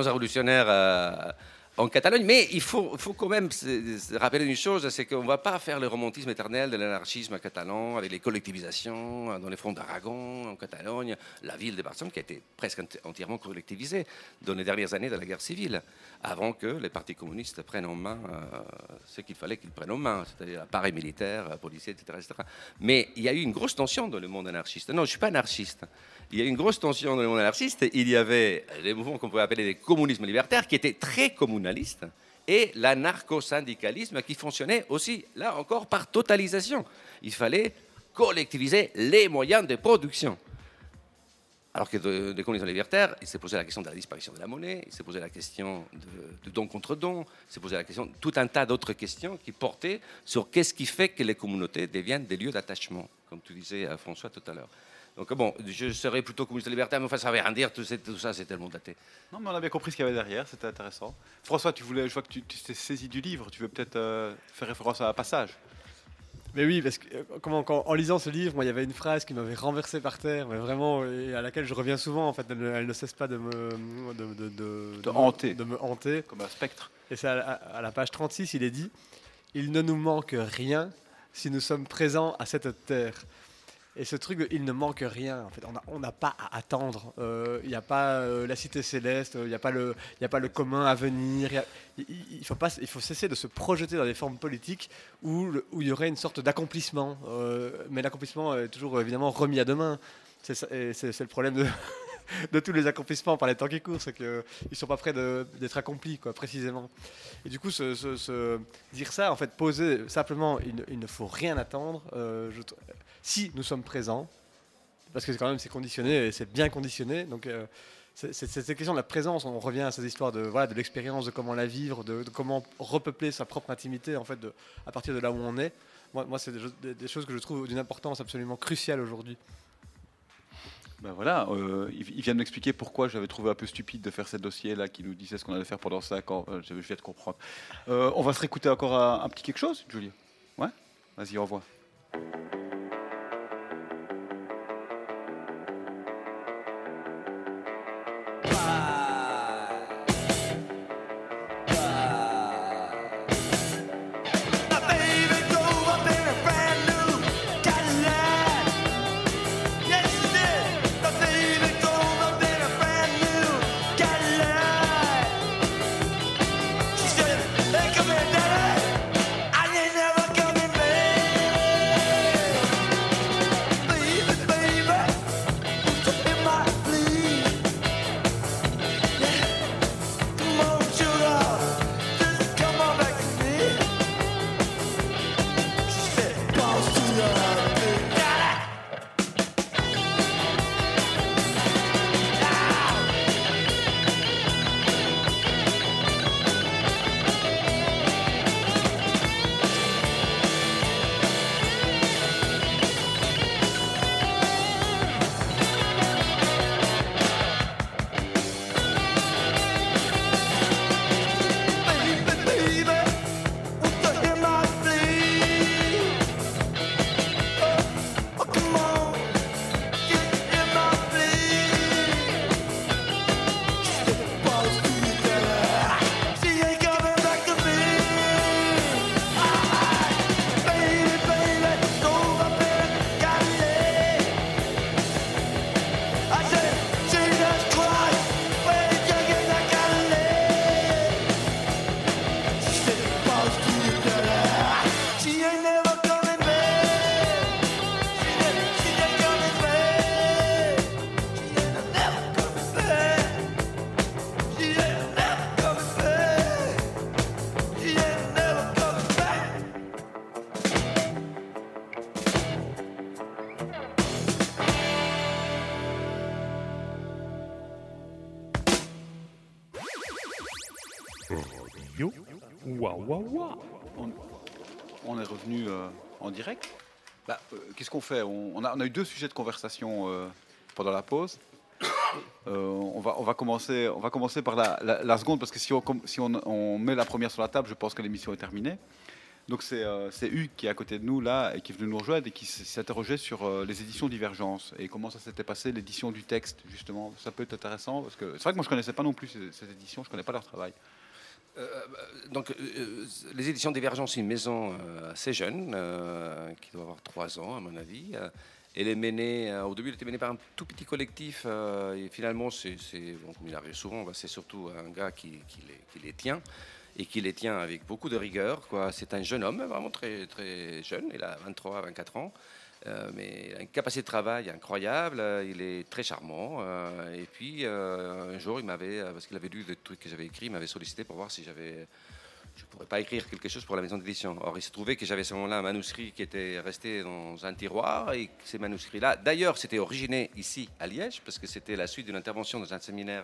révolutionnaire euh, en Catalogne. Mais il faut, quand même se, rappeler une chose, c'est qu'on ne va pas faire le romantisme éternel de l'anarchisme catalan avec les collectivisations dans les fronts d'Aragon, en Catalogne, la ville de Barcelone qui a été presque enti- entièrement collectivisée dans les dernières années de la guerre civile, avant que les partis communistes prennent en main euh, ce qu'il fallait qu'ils prennent en main, c'est-à-dire l'appareil militaire, euh, policier, etc., etc. Mais il y a eu une grosse tension dans le monde anarchiste. Non, je ne suis pas anarchiste. Il y a eu une grosse tension dans le monde anarchiste. Il y avait les mouvements qu'on pourrait appeler des communismes libertaires qui étaient très et l'anarcho-syndicalisme qui fonctionnait aussi, là encore, par totalisation. Il fallait collectiviser les moyens de production. Alors que de- des communistes libertaires, il s'est posé la question de la disparition de la monnaie, il s'est posé la question de, de don contre don, il s'est posé la question, tout un tas d'autres questions qui portaient sur qu'est-ce qui fait que les communautés deviennent des lieux d'attachement, comme tu disais euh, François tout à l'heure. Donc bon, je serais plutôt communiste libertaire, mais enfin ça ne veut rien dire, tout, tout ça c'est tellement daté. Non, mais on a bien compris ce qu'il y avait derrière, c'était intéressant. François, tu voulais, je vois que tu t'es saisi du livre, tu veux peut-être euh, faire référence à un passage Mais oui, parce que euh, comment, quand- en lisant ce livre, moi, il y avait une phrase qui m'avait renversé par terre, mais vraiment, et à laquelle je reviens souvent. En fait, elle, ne- elle ne cesse pas de me de, de, de- hanter. de me hanter. comme un spectre. Et c'est à, la- à la page 36, il est dit Il ne nous manque rien si nous sommes présents à cette terre. Et ce truc, il ne manque rien. En fait, on n'a pas à attendre. Euh, Il n'y a pas euh, la cité céleste. Il n'y a pas le, il a pas le commun à venir. il Il, il- il faut pas, il faut cesser de se projeter dans des formes politiques où le- où il y aurait une sorte d'accomplissement. Euh, mais l'accomplissement est toujours évidemment remis à demain. C'est le problème de, tous les accomplissements par les temps qui courent, c'est qu'ils ne sont pas prêts d'être accomplis, quoi, précisément. Et du coup, dire ça, en fait, poser simplement, il, ne- il faut rien attendre. euh, je si nous sommes présents, parce que quand même c'est conditionné c'est bien conditionné. Donc euh, c'est cette question de la présence, on revient à ces histoires de, voilà, de l'expérience, de comment la vivre, de, comment repeupler sa propre intimité en fait, à partir de là où on est. Moi, moi c'est des, choses- que je trouve d'une importance absolument cruciale aujourd'hui. Ben voilà, euh, il, vient de m'expliquer pourquoi j'avais trouvé un peu stupide de faire ce dossier-là qui nous disait ce qu'on allait faire pendant 5 ans. Euh, je, viens de comprendre. Euh, on va se réécouter encore un, un petit quelque chose, Julie? Ouais? Vas-y, envoie. My direct. Bah, euh, Qu'est-ce qu'on fait? On, a, eu deux sujets de conversation euh, pendant la pause. Euh, on, va, commencer, on va commencer par la, seconde, parce que si, on, met la première sur la table, je pense que l'émission est terminée. Donc c'est Hugues qui est à côté de nous là et qui est venu nous rejoindre et qui s'interrogeait sur les éditions Divergence et comment ça s'était passé l'édition du texte justement. Ça peut être intéressant parce que c'est vrai que moi je connaissais pas non plus ces, éditions, je connais pas leur travail. Donc, euh, les éditions Divergence, une maison euh, assez jeune, euh, qui doit avoir trois ans, à mon avis. Euh, elle est menée, euh, au début, elle était menée par un tout petit collectif, euh, et finalement, c'est, bon, comme il arrive souvent, bah, c'est surtout un gars qui, les, tient, et qui les tient avec beaucoup de rigueur. C'est un jeune homme, vraiment très, très jeune, il a 23, 24 ans. Euh, mais une capacité de travail incroyable, euh, il est très charmant. euh, et puis un jour, il m'avait, parce qu'il avait lu des trucs que j'avais écrits, il m'avait sollicité pour voir si j'avais, je pourrais pas écrire quelque chose pour la maison d'édition. Or, il se trouvait que j'avais à ce moment-là un manuscrit qui était resté dans un tiroir, et ces manuscrits-là, d'ailleurs, c'était originé ici à Liège, parce que c'était la suite d'une intervention dans un séminaire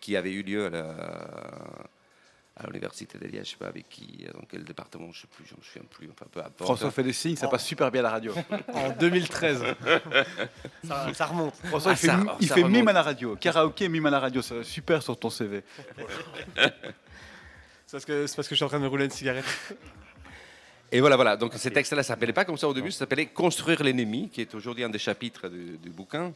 qui avait eu lieu à la- à l'université de Liège, je sais pas avec qui, dans quel département, je sais plus, je me souviens plus, enfin peu importe. François fait des signes, ça passe super bien à la radio. En 2013. ça, ça remonte. François, Ah, il fait, ça- mi- il ça fait mime à la radio. Karaoké, mime à la radio, c'est super sur ton CV. C'est parce, que, c'est parce que je suis en train de me rouler une cigarette. Et voilà, voilà. Donc ce texte-là ne s'appelait pas comme ça au début, ça s'appelait Construire l'ennemi, qui est aujourd'hui un des chapitres du, du bouquin.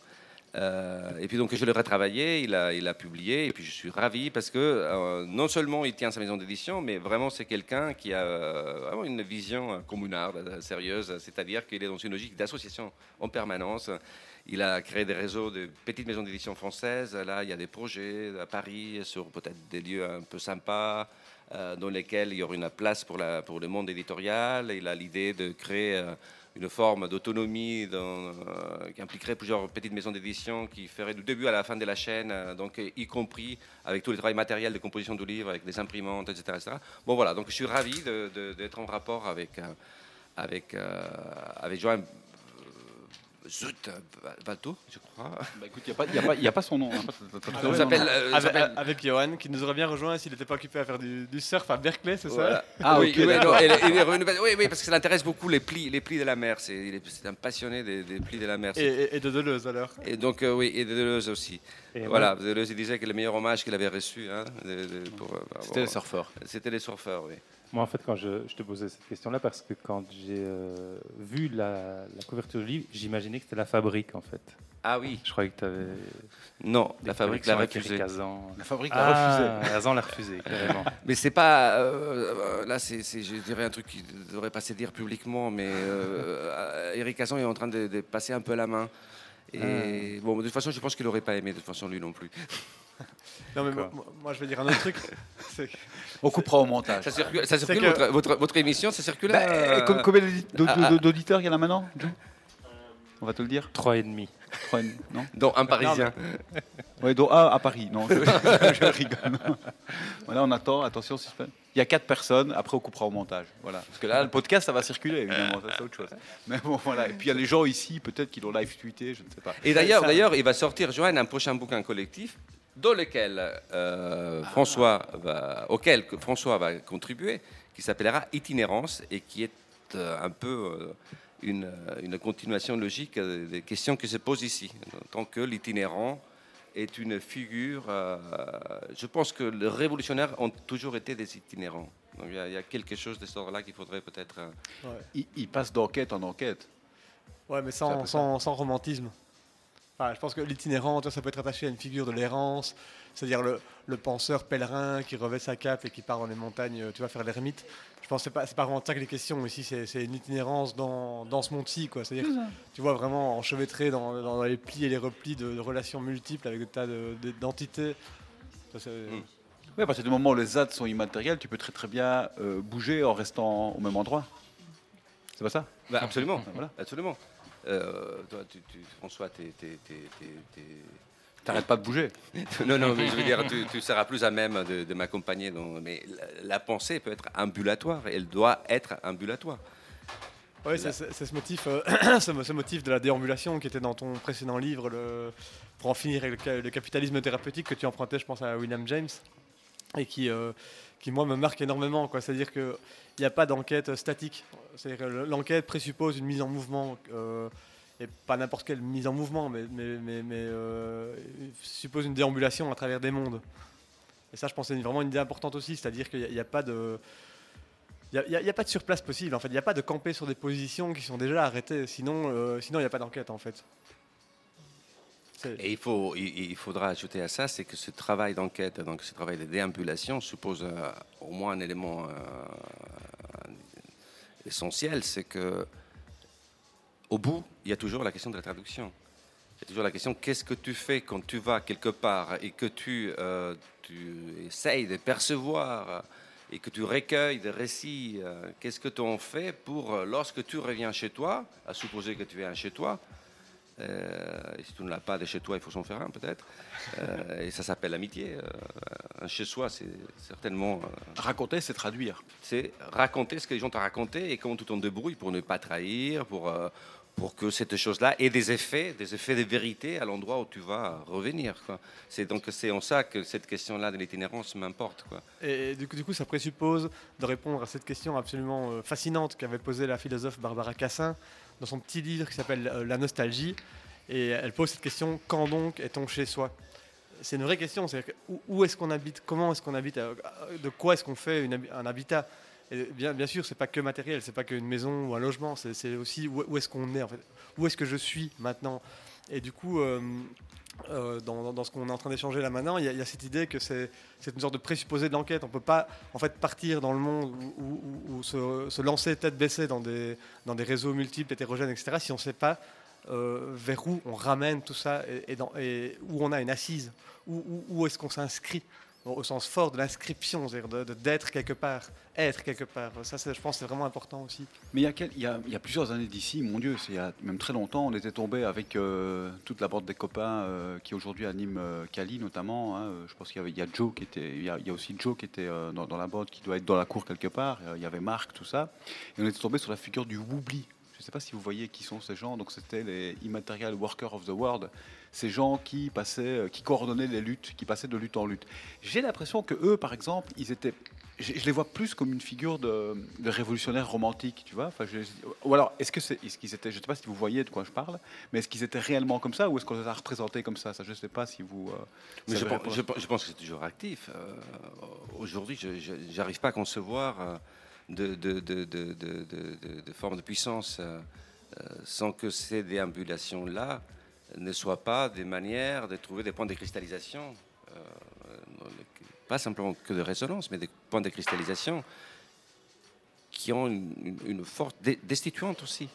Euh, et puis donc je l'ai retravaillé, il a, il a publié, et puis je suis ravi parce que euh, non seulement il tient sa maison d'édition, mais vraiment c'est quelqu'un qui a euh, vraiment une vision communarde, sérieuse, c'est-à-dire qu'il est dans une logique d'association en permanence. Il a créé des réseaux de petites maisons d'édition françaises. Là, il y a des projets à Paris sur peut-être des lieux un peu sympas dans lesquels il y aurait une place pour, le monde éditorial. Il a l'idée de créer une forme d'autonomie euh, qui impliquerait plusieurs petites maisons d'édition qui feraient du début à la fin de la chaîne, euh, donc euh, y compris avec tout le travail matériel de composition du livre, avec des imprimantes, etc. etc. Bon voilà, donc je suis ravi d'être en rapport avec, avec, avec Joanne Zut, Valto, je crois. Bah, écoute, il n'y a, pas- y a, pas- y a pas son nom. hein, non, s'appelle, non. euh, Avec, Johan, qui nous aurait bien rejoint s'il n'était pas occupé à faire du, du surf à Berkeley, c'est Voilà. Ah, oui, oui, non, oui, oui, parce que ça l'intéresse beaucoup les plis, les plis de la mer. C'est, il est- c'est un passionné des, des plis de la mer. ça et, et- et de Deleuze alors. Et donc, euh, oui, et de Deleuze aussi. Et voilà, Deleuze, il disait que le meilleur hommage qu'il avait reçu, hein, de- de- pour, euh, C'était les surfeurs. C'était les surfeurs, oui. Moi, en fait, quand je, je te posais cette question-là, parce que quand j'ai euh, vu la, la couverture du livre, j'imaginais que c'était la fabrique, en fait. Ah oui, Je croyais que tu avais. non, la fabrique l'a refusé. La fabrique l'a refusé. Ah, Azan l'a refusé, carrément. Mais c'est pas. euh, euh, là, c'est, c'est- je dirais un truc qui ne devrait pas se dire publiquement, mais euh, Eric Casson est en train de, de passer un peu la main. Et bon, de toute façon, je pense qu'il n'aurait pas aimé, de toute façon, lui non plus. Non, mais moi, je vais dire un autre truc. On coupera au montage. Ça circule, ça circule que- votre, votre, votre émission, ça circule Bah, euh, com- Combien d'audi- d'aud- d'aud- d'auditeurs il y en a maintenant On va te le dire Trois et demi. Trois et demi, Non? Dans un Parisien. Oui, dont un à Paris. Non, je, je rigole. Voilà, on attend. Attention, suspense. Il y a quatre personnes. Après, on coupera au montage. Voilà. Parce que là, le podcast, ça va circuler, évidemment. Ça, c'est autre chose. Mais bon, voilà. Et puis, il y a les gens ici, peut-être, qui l'ont live tweeté, je ne sais pas. Et d'ailleurs, Ça- d'ailleurs, il va sortir, Joanne, un prochain bouquin collectif dans lequel euh, François va, auquel que François va contribuer, qui s'appellera Itinérance et qui est euh, un peu euh, une, une continuation logique des questions qui se posent ici. Tant que l'itinérant est une figure, euh, je pense que les révolutionnaires ont toujours été des itinérants. Donc il y a, il y a quelque chose de cet ordre-là qu'il faudrait peut-être. euh, ouais. Il, il passe d'enquête en enquête. Ouais, mais sans, sans, sans romantisme. Enfin, je pense que l'itinérant, ça peut être attaché à une figure de l'errance, c'est-à-dire le, le penseur pèlerin qui revêt sa cape et qui part dans les montagnes, tu vas faire l'ermite. Je pense que c'est pas, pas vraiment ça que les questions ici, c'est, c'est une itinérance dans, dans ce monde-ci, quoi. C'est-à-dire, tu vois, vraiment enchevêtré dans, dans les plis et les replis de, de relations multiples avec des tas de- de- d'entités. Mm. Oui, à partir du moment où les ZAD sont immatériels, tu peux très très bien euh, bouger en restant au même endroit. C'est pas ça? Bah, absolument, Voilà. absolument. Euh, toi, tu, tu- François, t'es- t'es- t'es- t'es- t'es- T'arrêtes pas de bouger. Non, non, mais je veux dire, tu, tu seras plus à même de, de m'accompagner. Mais la, la pensée peut être ambulatoire, elle doit être ambulatoire. Oui, c'est ce motif, euh, ce, mo- ce motif de la déambulation qui était dans ton précédent livre, le, pour en finir avec le, ca- le capitalisme thérapeutique que tu empruntais, je pense, à William James, et qui, euh, qui moi, me marque énormément. C'est-à-dire qu'il n'y a pas d'enquête statique. Que l'enquête présuppose une mise en mouvement, euh, et pas n'importe quelle mise en mouvement, mais, euh, suppose une déambulation à travers des mondes. Et ça, je pense, c'est vraiment une idée importante aussi, c'est-à-dire qu'il n'y a, pas de... Il n'y a, pas de surplace possible, en fait. Il n'y a pas de camper sur des positions qui sont déjà arrêtées. Sinon, euh, sinon il n'y a pas d'enquête, en fait. C'est- Et il, faut, il, faudra ajouter à ça, c'est que ce travail d'enquête, donc ce travail de déambulation, suppose au moins un élément essentiel, c'est que au bout, il y a toujours la question de la traduction. Il y a toujours la question qu'est-ce que tu fais quand tu vas quelque part et que tu, euh, essayes de percevoir et que tu recueilles des récits. euh, qu'est-ce que tu en fais pour, euh, lorsque tu reviens chez toi, à supposer que tu viens chez toi, euh, et si tu ne l'as pas de chez toi, il faut s'en faire un peut-être. Euh, et ça s'appelle l'amitié. Euh, un chez soi, c'est certainement. euh, Raconter, c'est traduire. c'est raconter ce que les gens t'ont raconté et comment tu t'en débrouilles pour ne pas trahir, pour, euh, pour que cette chose-là ait des effets, des effets de vérité à l'endroit où tu vas revenir. C'est donc c'est en ça que cette question-là de l'itinérance m'importe. quoi. Et du coup, du coup, ça présuppose de répondre à cette question absolument fascinante qu'avait posée la philosophe Barbara Cassin dans son petit livre qui s'appelle euh, La nostalgie. Et elle pose cette question quand donc est-on chez soi? C'est une vraie question. C'est où, est-ce qu'on habite? Comment est-ce qu'on habite? Euh, De quoi est-ce qu'on fait un habitat? Bien, bien sûr, c'est pas que matériel, c'est pas qu'une maison ou un logement, c'est aussi où, où est-ce qu'on est en fait, où est-ce que je suis maintenant? Et du coup, euh, euh, dans, ce qu'on est en train d'échanger là maintenant, il y, a- cette idée que c'est une sorte de présupposé de l'enquête. On peut pas en fait partir dans le monde ou, se, lancer tête baissée dans des, réseaux multiples, hétérogènes, etc. Si on ne sait pas euh, vers où on ramène tout ça et, où on a une assise, où est-ce qu'on s'inscrit au sens fort de l'inscription, c'est-à-dire d'être quelque part, être quelque part. Ça, je pense, c'est vraiment important aussi. Mais il y, a plusieurs années d'ici, mon Dieu, c'est il y a même très longtemps, on était tombé avec euh, toute la bande des copains euh, qui aujourd'hui animent euh, Cali notamment. hein. Je pense qu'il y, y a Joe qui était, il y a, aussi Joe qui était dans, la bande, qui doit être dans la cour quelque part. Il y avait Marc, tout ça. Et on était tombé sur la figure du Woubli. Je ne sais pas si vous voyez qui sont ces gens. Donc c'était les Immaterial Workers of the World, ces gens qui passaient, euh, qui coordonnaient les luttes, qui passaient de lutte en lutte. J'ai l'impression que eux, par exemple, ils étaient je, les vois plus comme une figure de, de révolutionnaire romantique, tu vois. Enfin, je- ou alors, est-ce que c'est, est-ce qu'ils étaient, je ne sais pas si vous voyez de quoi je parle, mais est-ce qu'ils étaient réellement comme ça ou est-ce qu'on les a représentés comme ça? Ça, je ne sais pas si vous. euh, Mais je, pense, répondre. je pense- je pense que c'est toujours actif. Euh, Aujourd'hui, je n'arrive pas à concevoir euh, de, de, de, puissance euh, euh, sans que ces déambulations-là ne soient pas des manières de trouver des points de cristallisation. euh, pas simplement que de résonance, mais des points de cristallisation qui ont une, force destituante aussi.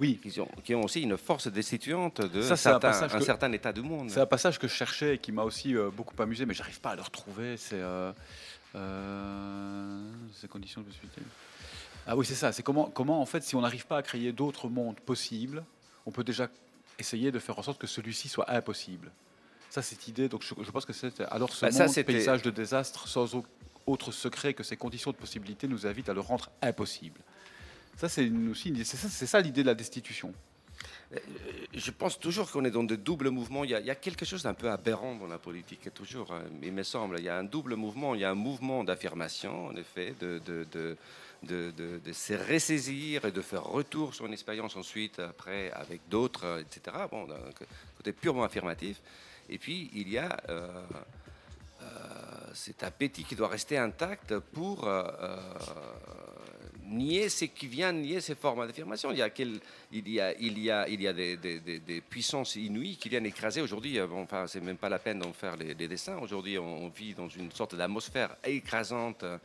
Oui. Qui ont, qui ont aussi une force destituante de Ça, un certain- un état du monde. C'est un passage que je cherchais et qui m'a aussi euh, beaucoup amusé, mais j'arrive pas à le retrouver. C'est euh, ces conditions de possibilité. Ah oui, c'est ça. C'est comment, comment, en fait, si on n'arrive pas à créer d'autres mondes possibles, on peut déjà essayer de faire en sorte que celui-ci soit impossible. Ça, cette idée. Donc, je, je pense que c'est alors ce Bah, monde, paysage de désastre, sans au- autre secret que ces conditions de possibilité, nous invitent à le rendre impossible. Ça, c'est aussi, une- c'est ça, c'est ça l'idée de la destitution. Euh, Je pense toujours qu'on est dans de doubles mouvements. Il y a, quelque chose d'un peu aberrant dans la politique, toujours, hein, il me semble. Il y a un double mouvement. Il y a un mouvement d'affirmation, en effet, de, se ressaisir et de faire retour sur une expérience ensuite, après, avec d'autres, euh, etc. Bon, côté purement affirmatif. Et puis, il y a euh, euh, cet appétit qui doit rester intact pour euh, euh, nier ce qui vient nier ces formes d'affirmation. Il y a, il y a, il y a, il y a des, puissances inouïes qui viennent écraser. Aujourd'hui, euh, enfin, c'est même pas la peine d'en faire les, dessins. Aujourd'hui, on, on vit dans une sorte d'atmosphère écrasante euh,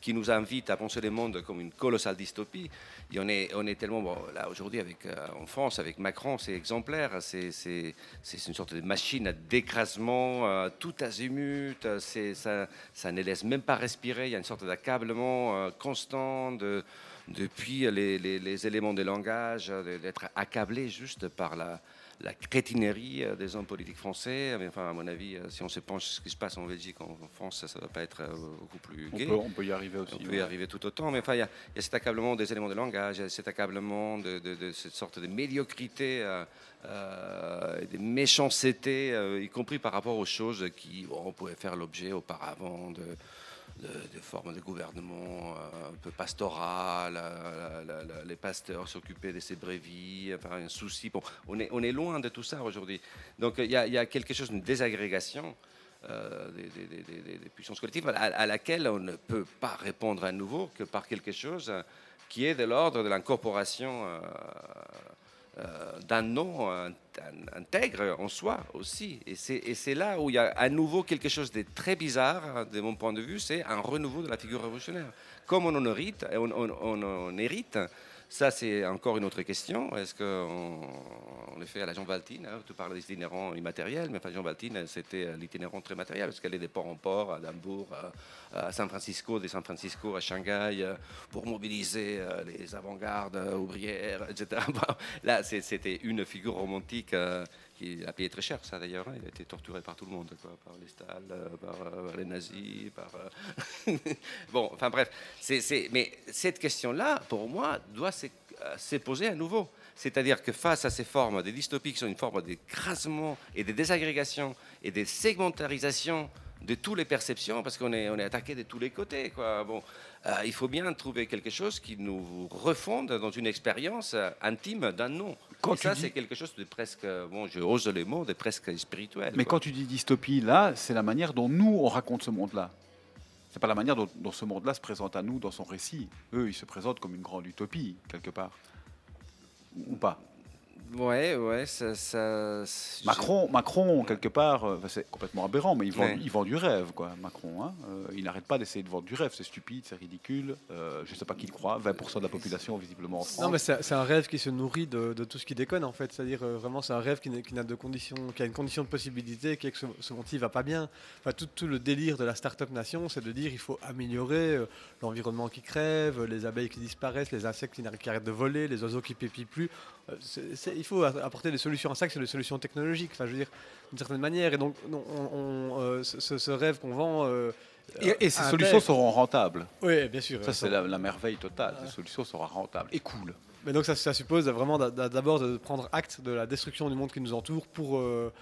qui nous invite à penser le monde comme une colossale dystopie. Et on est, on est tellement, là aujourd'hui, euh, en France, avec Macron, c'est exemplaire. C'est, c'est, c'est une sorte de machine d'écrasement, euh, tout azimut. ça, ça ne laisse même pas respirer. Il y a une sorte d'accablement euh, constant de, depuis les, éléments de langage, d'être accablé juste par la, la crétinerie euh, des hommes politiques français. Mais enfin, à mon avis, euh, si on se penche sur ce qui se passe en Belgique, en France, ça ne va pas être euh, beaucoup plus On gai. peut, on peut y arriver aussi. On peut ouais. y arriver tout autant, mais enfin, il y, a il y a cet accablement des éléments de langage, il y a cet accablement de, de- de cette sorte de médiocrité, euh, euh, et de méchanceté, euh, y compris par rapport aux choses qui bon, pouvaient faire l'objet auparavant de, formes de gouvernement euh, un peu pastoral, la- la- la- les pasteurs s'occupaient de ces brévis, enfin, un souci. Bon, on, est, on est loin de tout ça aujourd'hui. Donc il y, a- quelque chose d'une désagrégation des, des- des- des- des- des puissances collectives à, laquelle on ne peut pas répondre à nouveau que par quelque chose qui est de l'ordre de l'incorporation d'un nom euh, in- intègre en soi aussi. Et c'est là où il y a à nouveau quelque chose de très bizarre, euh, de mon point de vue, c'est un renouveau de la figure révolutionnaire. Comme on en hérite, on, on- on en hérite ça, c'est encore une autre question. Est-ce qu'on on le fait à la Jean Valtine hein, Tu parles d'itinérants immatériels, mais enfin, Jean Valtine, c'était l'itinérant très matériel, parce qu'elle est de port en port, à Hambourg, à, San Francisco, de San Francisco à Shanghai, euh, pour mobiliser euh, les avant-gardes euh, ouvrières, etc. Là, c'était une figure romantique qui a payé très cher, ça d'ailleurs. hein. Il a été torturé par tout le monde, par les Stalin, euh, par, les nazis, par. euh, bon, enfin bref. mais cette question-là, pour moi, doit se, euh, se poser à nouveau. C'est-à-dire que face à ces formes de dystopie qui sont une forme d'écrasement et de désagrégation et de segmentarisation de toutes les perceptions, parce qu'on est, attaqué de tous les côtés. Bon, il faut bien trouver quelque chose qui nous refonde dans une expérience euh, intime d'un nom. Quand et ça, dis- c'est quelque chose de presque, bon, je ose les mots, de presque spirituel. Mais quoi. quand tu dis dystopie, là, c'est la manière dont nous, on raconte ce monde-là. C'est pas la manière dont, dont ce monde-là se présente à nous dans son récit. Eux, ils se présentent comme une grande utopie, quelque part. Ou pas Ouais, ouais, ça. ça Macron, Macron, quelque part, euh, c'est complètement aberrant, mais il vend, Ouais. il vend du rêve, quoi, Macron. hein. Euh, il n'arrête pas d'essayer de vendre du rêve. C'est stupide, c'est ridicule. Euh, je ne sais pas qui le croit. 20% de la population, visiblement, en France. Non, mais c'est un rêve qui se nourrit de, de tout ce qui déconne en fait. C'est-à-dire euh, vraiment, c'est un rêve qui, qui n'a de conditions, qui a une condition de possibilité, qui est que ce, ce monde-ci va pas bien. Enfin, tout, tout le délire de la start-up nation, c'est de dire il faut améliorer euh, l'environnement qui crève, les abeilles qui disparaissent, les insectes qui, qui arrêtent de voler, les oiseaux qui pépient plus. Euh, c'est- il faut apporter des solutions à ça, que c'est des solutions technologiques. Enfin, je veux dire, d'une certaine manière. Et donc, non, on- on, euh, ce, rêve qu'on vend. euh, Et, et ces solutions seront rentables. Oui, bien sûr. Ça, c'est la, la merveille totale. Ces solutions seront rentables et cool. Mais donc ça, ça suppose vraiment d'a- d'a- d'abord de prendre acte de la destruction du monde qui nous entoure pour... euh,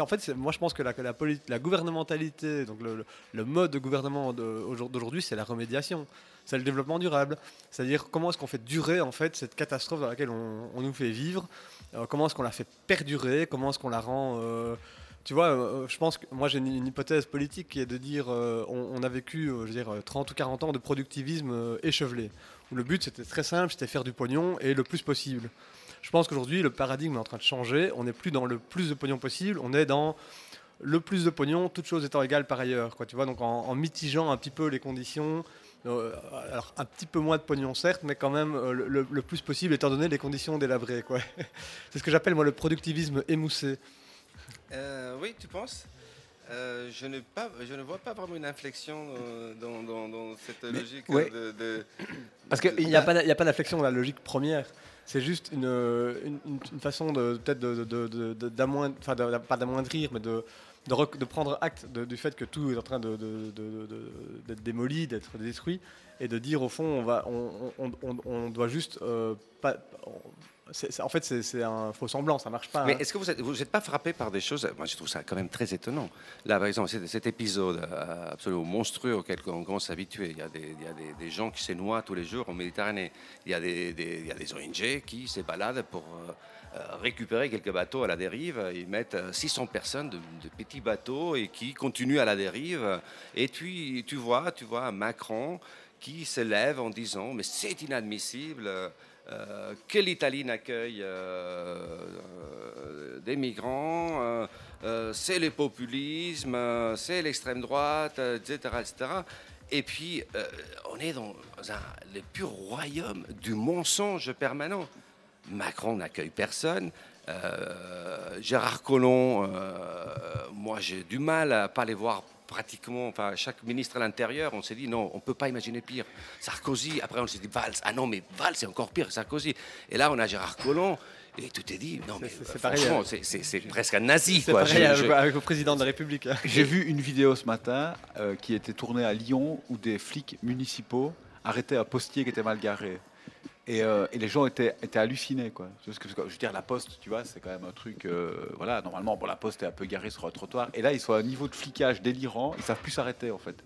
en fait, moi je pense que la, gouvernementalité, donc le, le- le mode de gouvernement d'aujourd'hui, c'est la remédiation, c'est le développement durable. C'est-à-dire comment est-ce qu'on fait durer en fait cette catastrophe dans laquelle on, nous fait vivre, euh, comment est-ce qu'on la fait perdurer, comment est-ce qu'on la rend... euh, tu vois, euh, je pense que moi j'ai une, hypothèse politique qui est de dire on, a vécu je veux dire, euh, 30 ou 40 ans de productivisme échevelé où le but c'était très simple, c'était faire du pognon et le plus possible. Je pense qu'aujourd'hui le paradigme est en train de changer, on n'est plus dans le plus de pognon possible, on est dans le plus de pognon, toutes choses étant égales par ailleurs. Quoi, tu vois, donc en, en mitigeant un petit peu les conditions, alors un petit peu moins de pognon certes, mais quand même euh, le, le- le plus possible étant donné les conditions délabrées. quoi. C'est ce que j'appelle moi le productivisme émoussé. Euh, oui, tu penses? Euh, je, ne pas, je ne vois pas vraiment une inflexion euh, dans, dans- dans cette logique ouais. de, de- Parce qu'il n'y a pas y a pas d'inflexion dans la logique première. C'est juste une, une, façon de peut-être de, de, de- de- d'amoindre- enfin, de- pas d'amoindrir, mais de, de, rec- de prendre acte de- du fait que tout est en train de, d'être démoli, d'être détruit, et de dire au fond, on, va, on, on- on- on doit juste euh, pas. c'est- c'est- en fait, c'est, c'est un faux semblant, ça marche pas. Mais hein. est-ce que vous n'êtes vous êtes pas frappé par des choses Moi, je trouve ça quand même très étonnant. Là, par exemple, cet, cet épisode euh, absolument monstrueux auquel on commence à s'habituer. Il y a, des, il y a des, des gens qui se noient tous les jours en Méditerranée. Il y a des, des- il y a des ONG qui se baladent pour euh, récupérer quelques bateaux à la dérive. Ils mettent euh, 600 personnes de, petits bateaux et qui continuent à la dérive. Et puis, tu vois, tu vois Macron qui se lève en disant mais c'est inadmissible euh, que l'Italie n'accueille euh, euh, des migrants, euh, euh, c'est le populisme, euh, c'est l'extrême droite, euh, etc., etc. Et puis, euh, on est dans le pur royaume du mensonge permanent. Macron n'accueille personne. Euh, Gérard Collomb, euh, moi j'ai du mal à pas les voir pratiquement, enfin chaque ministre à l'intérieur, on s'est dit non, on peut pas imaginer pire. Sarkozy, après on s'est dit Valls, ah non mais Valls c'est encore pire que Sarkozy. Et là on a Gérard Collomb, et tout est dit, non mais c'est- euh, franchement, c'est- presque un nazi C'est quoi. pareil Je- avec, je- avec le président de la République. J'ai vu une vidéo ce matin euh, qui était tournée à Lyon où des flics municipaux arrêtaient un postier qui était mal garé. Et, euh, et les gens étaient, hallucinés. Quoi. Je veux dire, la poste, tu vois, c'est quand même un truc. euh, voilà, normalement, bon, la poste est un peu garée sur un trottoir. Et là, ils sont à un niveau de flicage délirant. Ils savent plus s'arrêter, en fait.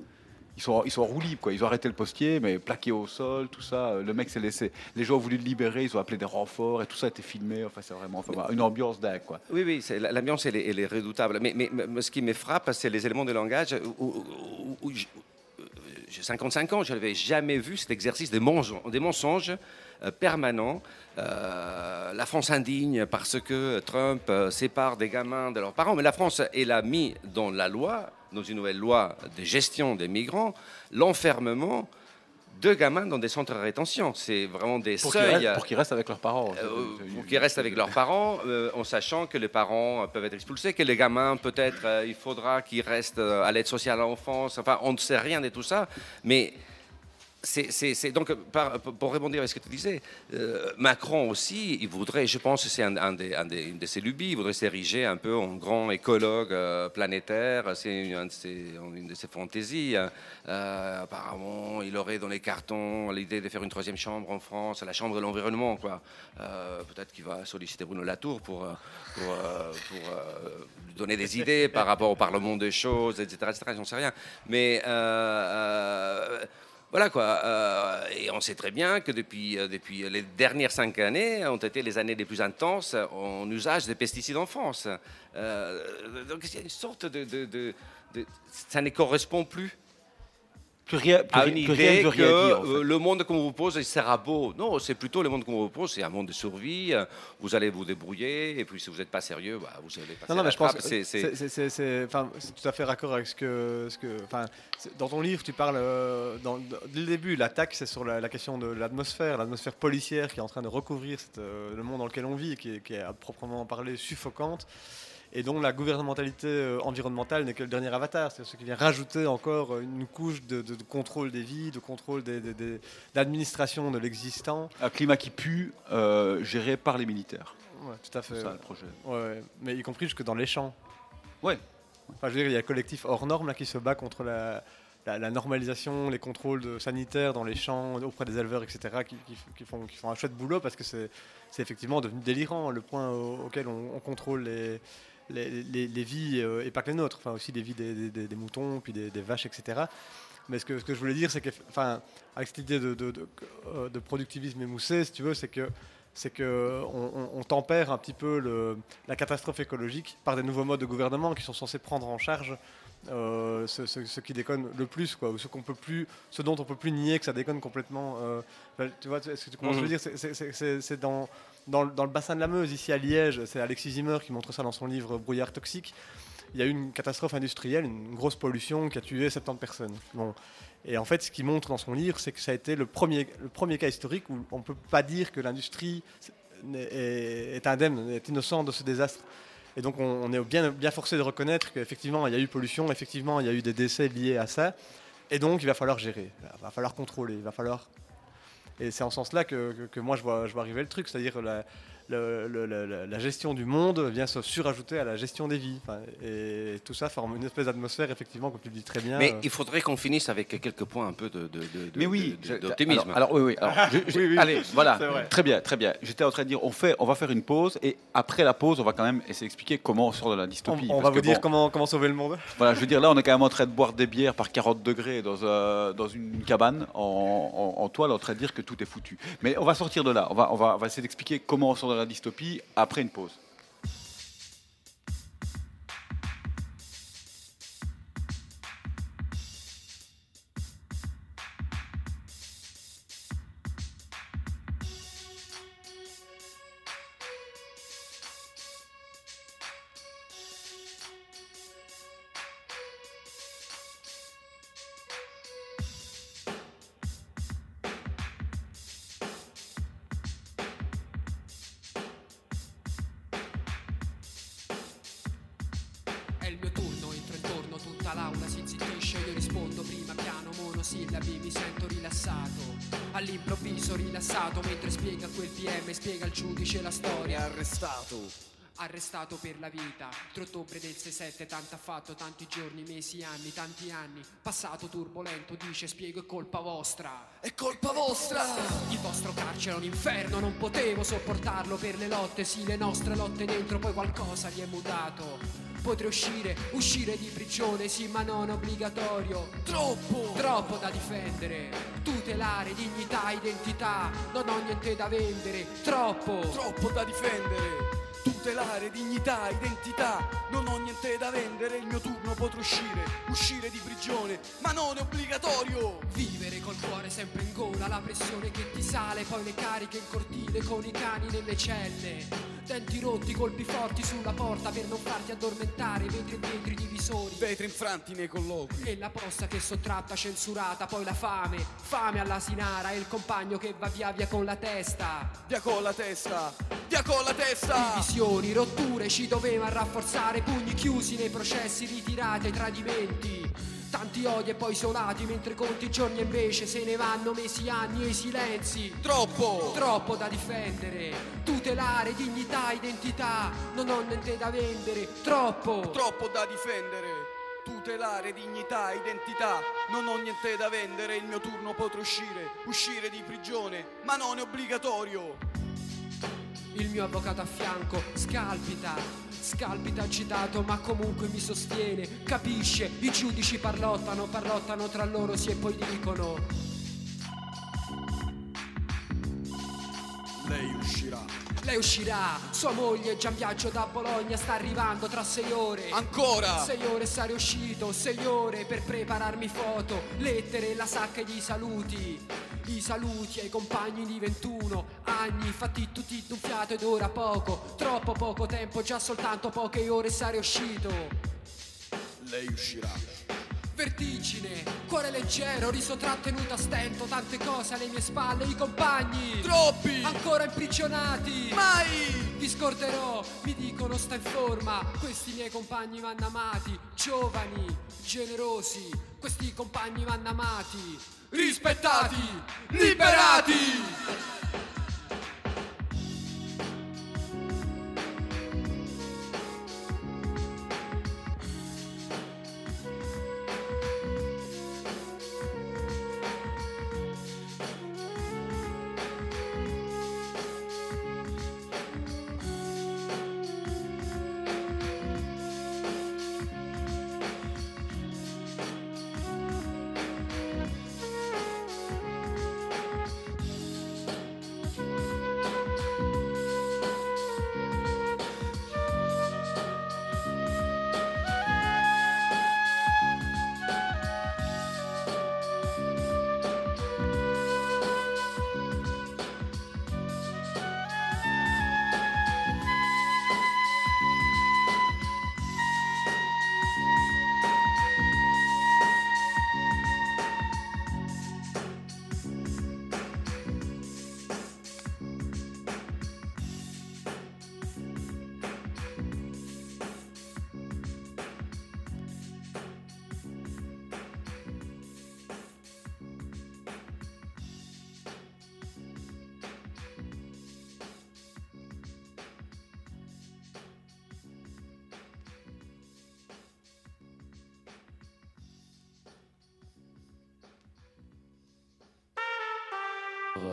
Ils sont, ils sont en roue libre, quoi. Ils ont arrêté le postier, mais plaqué au sol, tout ça. Le mec s'est laissé. Les gens ont voulu le libérer, ils ont appelé des renforts et tout ça a été filmé. Enfin, c'est vraiment une ambiance dingue, quoi. Oui, oui, l'ambiance, est- redoutable. Mais, ce qui me frappe, c'est les éléments de langage où, où- euh, j'ai 55 ans, je n'avais jamais vu cet exercice des mensonges euh, permanents. Euh, la France indigne parce que Trump euh, sépare des gamins de leurs parents. Mais la France, elle a mis dans la loi, dans une nouvelle loi de gestion des migrants, l'enfermement de gamins dans des centres de rétention. C'est vraiment des Pour qu'ils seuils. restent, pour qu'ils restent avec leurs parents. Euh, pour qu'ils restent avec leurs parents, en sachant que les parents peuvent être expulsés, que les gamins, peut-être, il faudra qu'ils restent à l'aide sociale à l'enfance. Enfin, on ne sait rien de tout ça. Mais donc, pour répondre à ce que tu disais, euh, Macron aussi, il voudrait, je pense que c'est une de ses lubies, il voudrait s'ériger un peu en grand écologue euh, planétaire, c'est une, un de ses- fantaisies. hein. Euh, apparemment, il aurait dans les cartons l'idée de faire une troisième chambre en France, la chambre de l'environnement. quoi. Peut-être qu'il va solliciter Bruno Latour pour, pour, pour, donner des idées par rapport au Parlement des choses, etc. etc. J'en sais rien. Mais... voilà quoi. euh, et on sait très bien que depuis, euh, depuis les dernières cinq années ont été les années les plus intenses en usage des pesticides en France. Euh, donc il y a une sorte de- de- de- ça ne correspond plus Plus rien, plus à rien- une plus rien idée veut que rien dire, en fait. euh, le monde qu'on vous pose il sera beau. Non, c'est plutôt le monde qu'on vous pose, c'est un monde de survie. euh, Vous allez vous débrouiller et puis si vous n'êtes pas sérieux, bah, vous allez passer Non, non, mais je pense trappe. que C'est- c'est- tout à fait raccord avec ce que. Ce que dans ton livre, tu parles. euh, dans, dans- dès le début, l'attaque, c'est sur la, la question de l'atmosphère, l'atmosphère policière qui est en train de recouvrir cette, euh, le monde dans lequel on vit, et qui est, qui est à proprement parler suffocante. Et dont la gouvernementalité euh, environnementale n'est que le dernier avatar, c'est ce qui vient rajouter encore euh, une couche de, de- de contrôle des vies, de contrôle d'administration de l'existant. Un climat qui pue, euh, géré par les militaires. Ouais, tout à fait. C'est ça le projet. Ouais, mais y compris jusque dans les champs. Ouais. Enfin, je veux dire, il y a le collectif hors norme là, qui se bat contre la, la, la normalisation, les contrôles de- sanitaires dans les champs, auprès des éleveurs, etc., qui, qui- qui font, qui font un chouette boulot parce que c'est c'est effectivement devenu délirant le point au- auquel on, on contrôle les, les, vies, euh, et pas que les nôtres, enfin aussi les vies des, moutons, puis des, vaches, etc. Mais ce que, je voulais dire, c'est que, enfin, avec cette idée de, euh, productivisme émoussé, si tu veux, c'est que c'est que on, tempère un petit peu la catastrophe écologique par des nouveaux modes de gouvernement qui sont censés prendre en charge euh, ce, ce- ce qui déconne le plus, quoi, ou ce qu'on peut plus, ce dont on peut plus nier que ça déconne complètement. euh, tu vois, est-ce que tu ce je veux dire? C'est- dans le bassin de la Meuse, ici à Liège, c'est Alexis Zimmer qui montre ça dans son livre Brouillard toxique. Il y a eu une catastrophe industrielle, une grosse pollution qui a tué 70 personnes. Bon. Et en fait, ce qu'il montre dans son livre, c'est que ça a été le premier, le premier cas historique où on ne peut pas dire que l'industrie est, est indemne, est innocente de ce désastre. Et donc, on, est bien, forcé de reconnaître qu'effectivement, il y a eu pollution, effectivement, il y a eu des décès liés à ça. Et donc, il va falloir gérer, il va falloir contrôler, il va falloir. Et c'est en ce sens-là que, moi, je vois, arriver le truc, c'est-à-dire le- le- le- la- gestion du monde vient se surajouter à la gestion des vies. Enfin, et tout ça forme une espèce d'atmosphère, effectivement, comme tu le dis très bien. Mais euh, il faudrait qu'on finisse avec quelques points un peu de, de- de- Mais oui, d'optimisme. Alors, alors, oui, oui. alors, je- je- Oui, oui, allez, voilà. Très bien, très bien. J'étais en train de dire, on fait, on va faire une pause et après la pause, on va quand même essayer d'expliquer comment on sort de la on, dystopie. on Parce va que vous dire bon, comment, comment sauver le monde. Voilà, je veux dire, là, on est quand même en train de boire des bières par 40 degrés dans, un- dans une cabane en, en, en toile, en train de dire que tout est foutu. Mais on va sortir de là. On va, on va, on va essayer d'expliquer comment on sort de la dystopie après une pause. Arrestato per la vita, 3 ottobre del 67, tanto ha fatto, tanti giorni, mesi, anni, tanti anni. Passato turbolento, dice, spiego, è colpa vostra. È colpa vostra! Il vostro carcere è un inferno, non potevo sopportarlo per le lotte, sì, le nostre lotte dentro, poi qualcosa gli è mutato. Potrei uscire, uscire di prigione, sì, ma non obbligatorio. Troppo! Troppo da difendere, tutelare dignità, identità, non ho niente da vendere. Troppo! Troppo da difendere! Tutelare dignità, identità, non ho niente da vendere, il mio turno potrò uscire, uscire di prigione, ma non è obbligatorio! Vivere col cuore sempre in gola, la pressione che ti sale, poi le cariche in cortile con i cani nelle celle. Denti rotti, colpi forti sulla porta per non farti addormentare, vetri e vetri divisori. Vetri infranti nei colloqui. E la posta che sottratta, censurata, poi la fame, fame all'asinara e il compagno che va via via con la testa. Via con la testa! Via con la testa! Divisioni, rotture, ci doveva rafforzare, pugni chiusi nei processi, ritirati ai tradimenti. Tanti odi e poi isolati, mentre conti i giorni e invece se ne vanno mesi, anni e i silenzi. Troppo! Troppo da difendere, tutelare dignità, identità, non ho niente da vendere, troppo. Troppo da difendere! Tutelare dignità, identità, non ho niente da vendere, il mio turno potrò uscire, uscire di prigione, ma non è obbligatorio! Il mio avvocato a fianco scalpita, scalpita agitato ma comunque mi sostiene, capisce, i giudici parlottano, parlottano tra loro sì e poi dicono Lei uscirà. Lei uscirà, sua moglie già in viaggio da Bologna sta arrivando tra sei ore Ancora! Sei ore sarei uscito, sei ore per prepararmi foto, lettere, la sacca di saluti. I saluti ai compagni di 21 anni, fatti tutti d'un fiato ed ora poco, troppo poco tempo, già soltanto poche ore sarei uscito. Lei uscirà. Vertigine, cuore leggero, riso trattenuto a stento, tante cose alle mie spalle, i compagni. Troppi! Ancora imprigionati. Mai! Vi scorderò, mi dicono sta in forma. Questi miei compagni vanno amati, giovani, generosi. Questi compagni vanno amati, rispettati, liberati.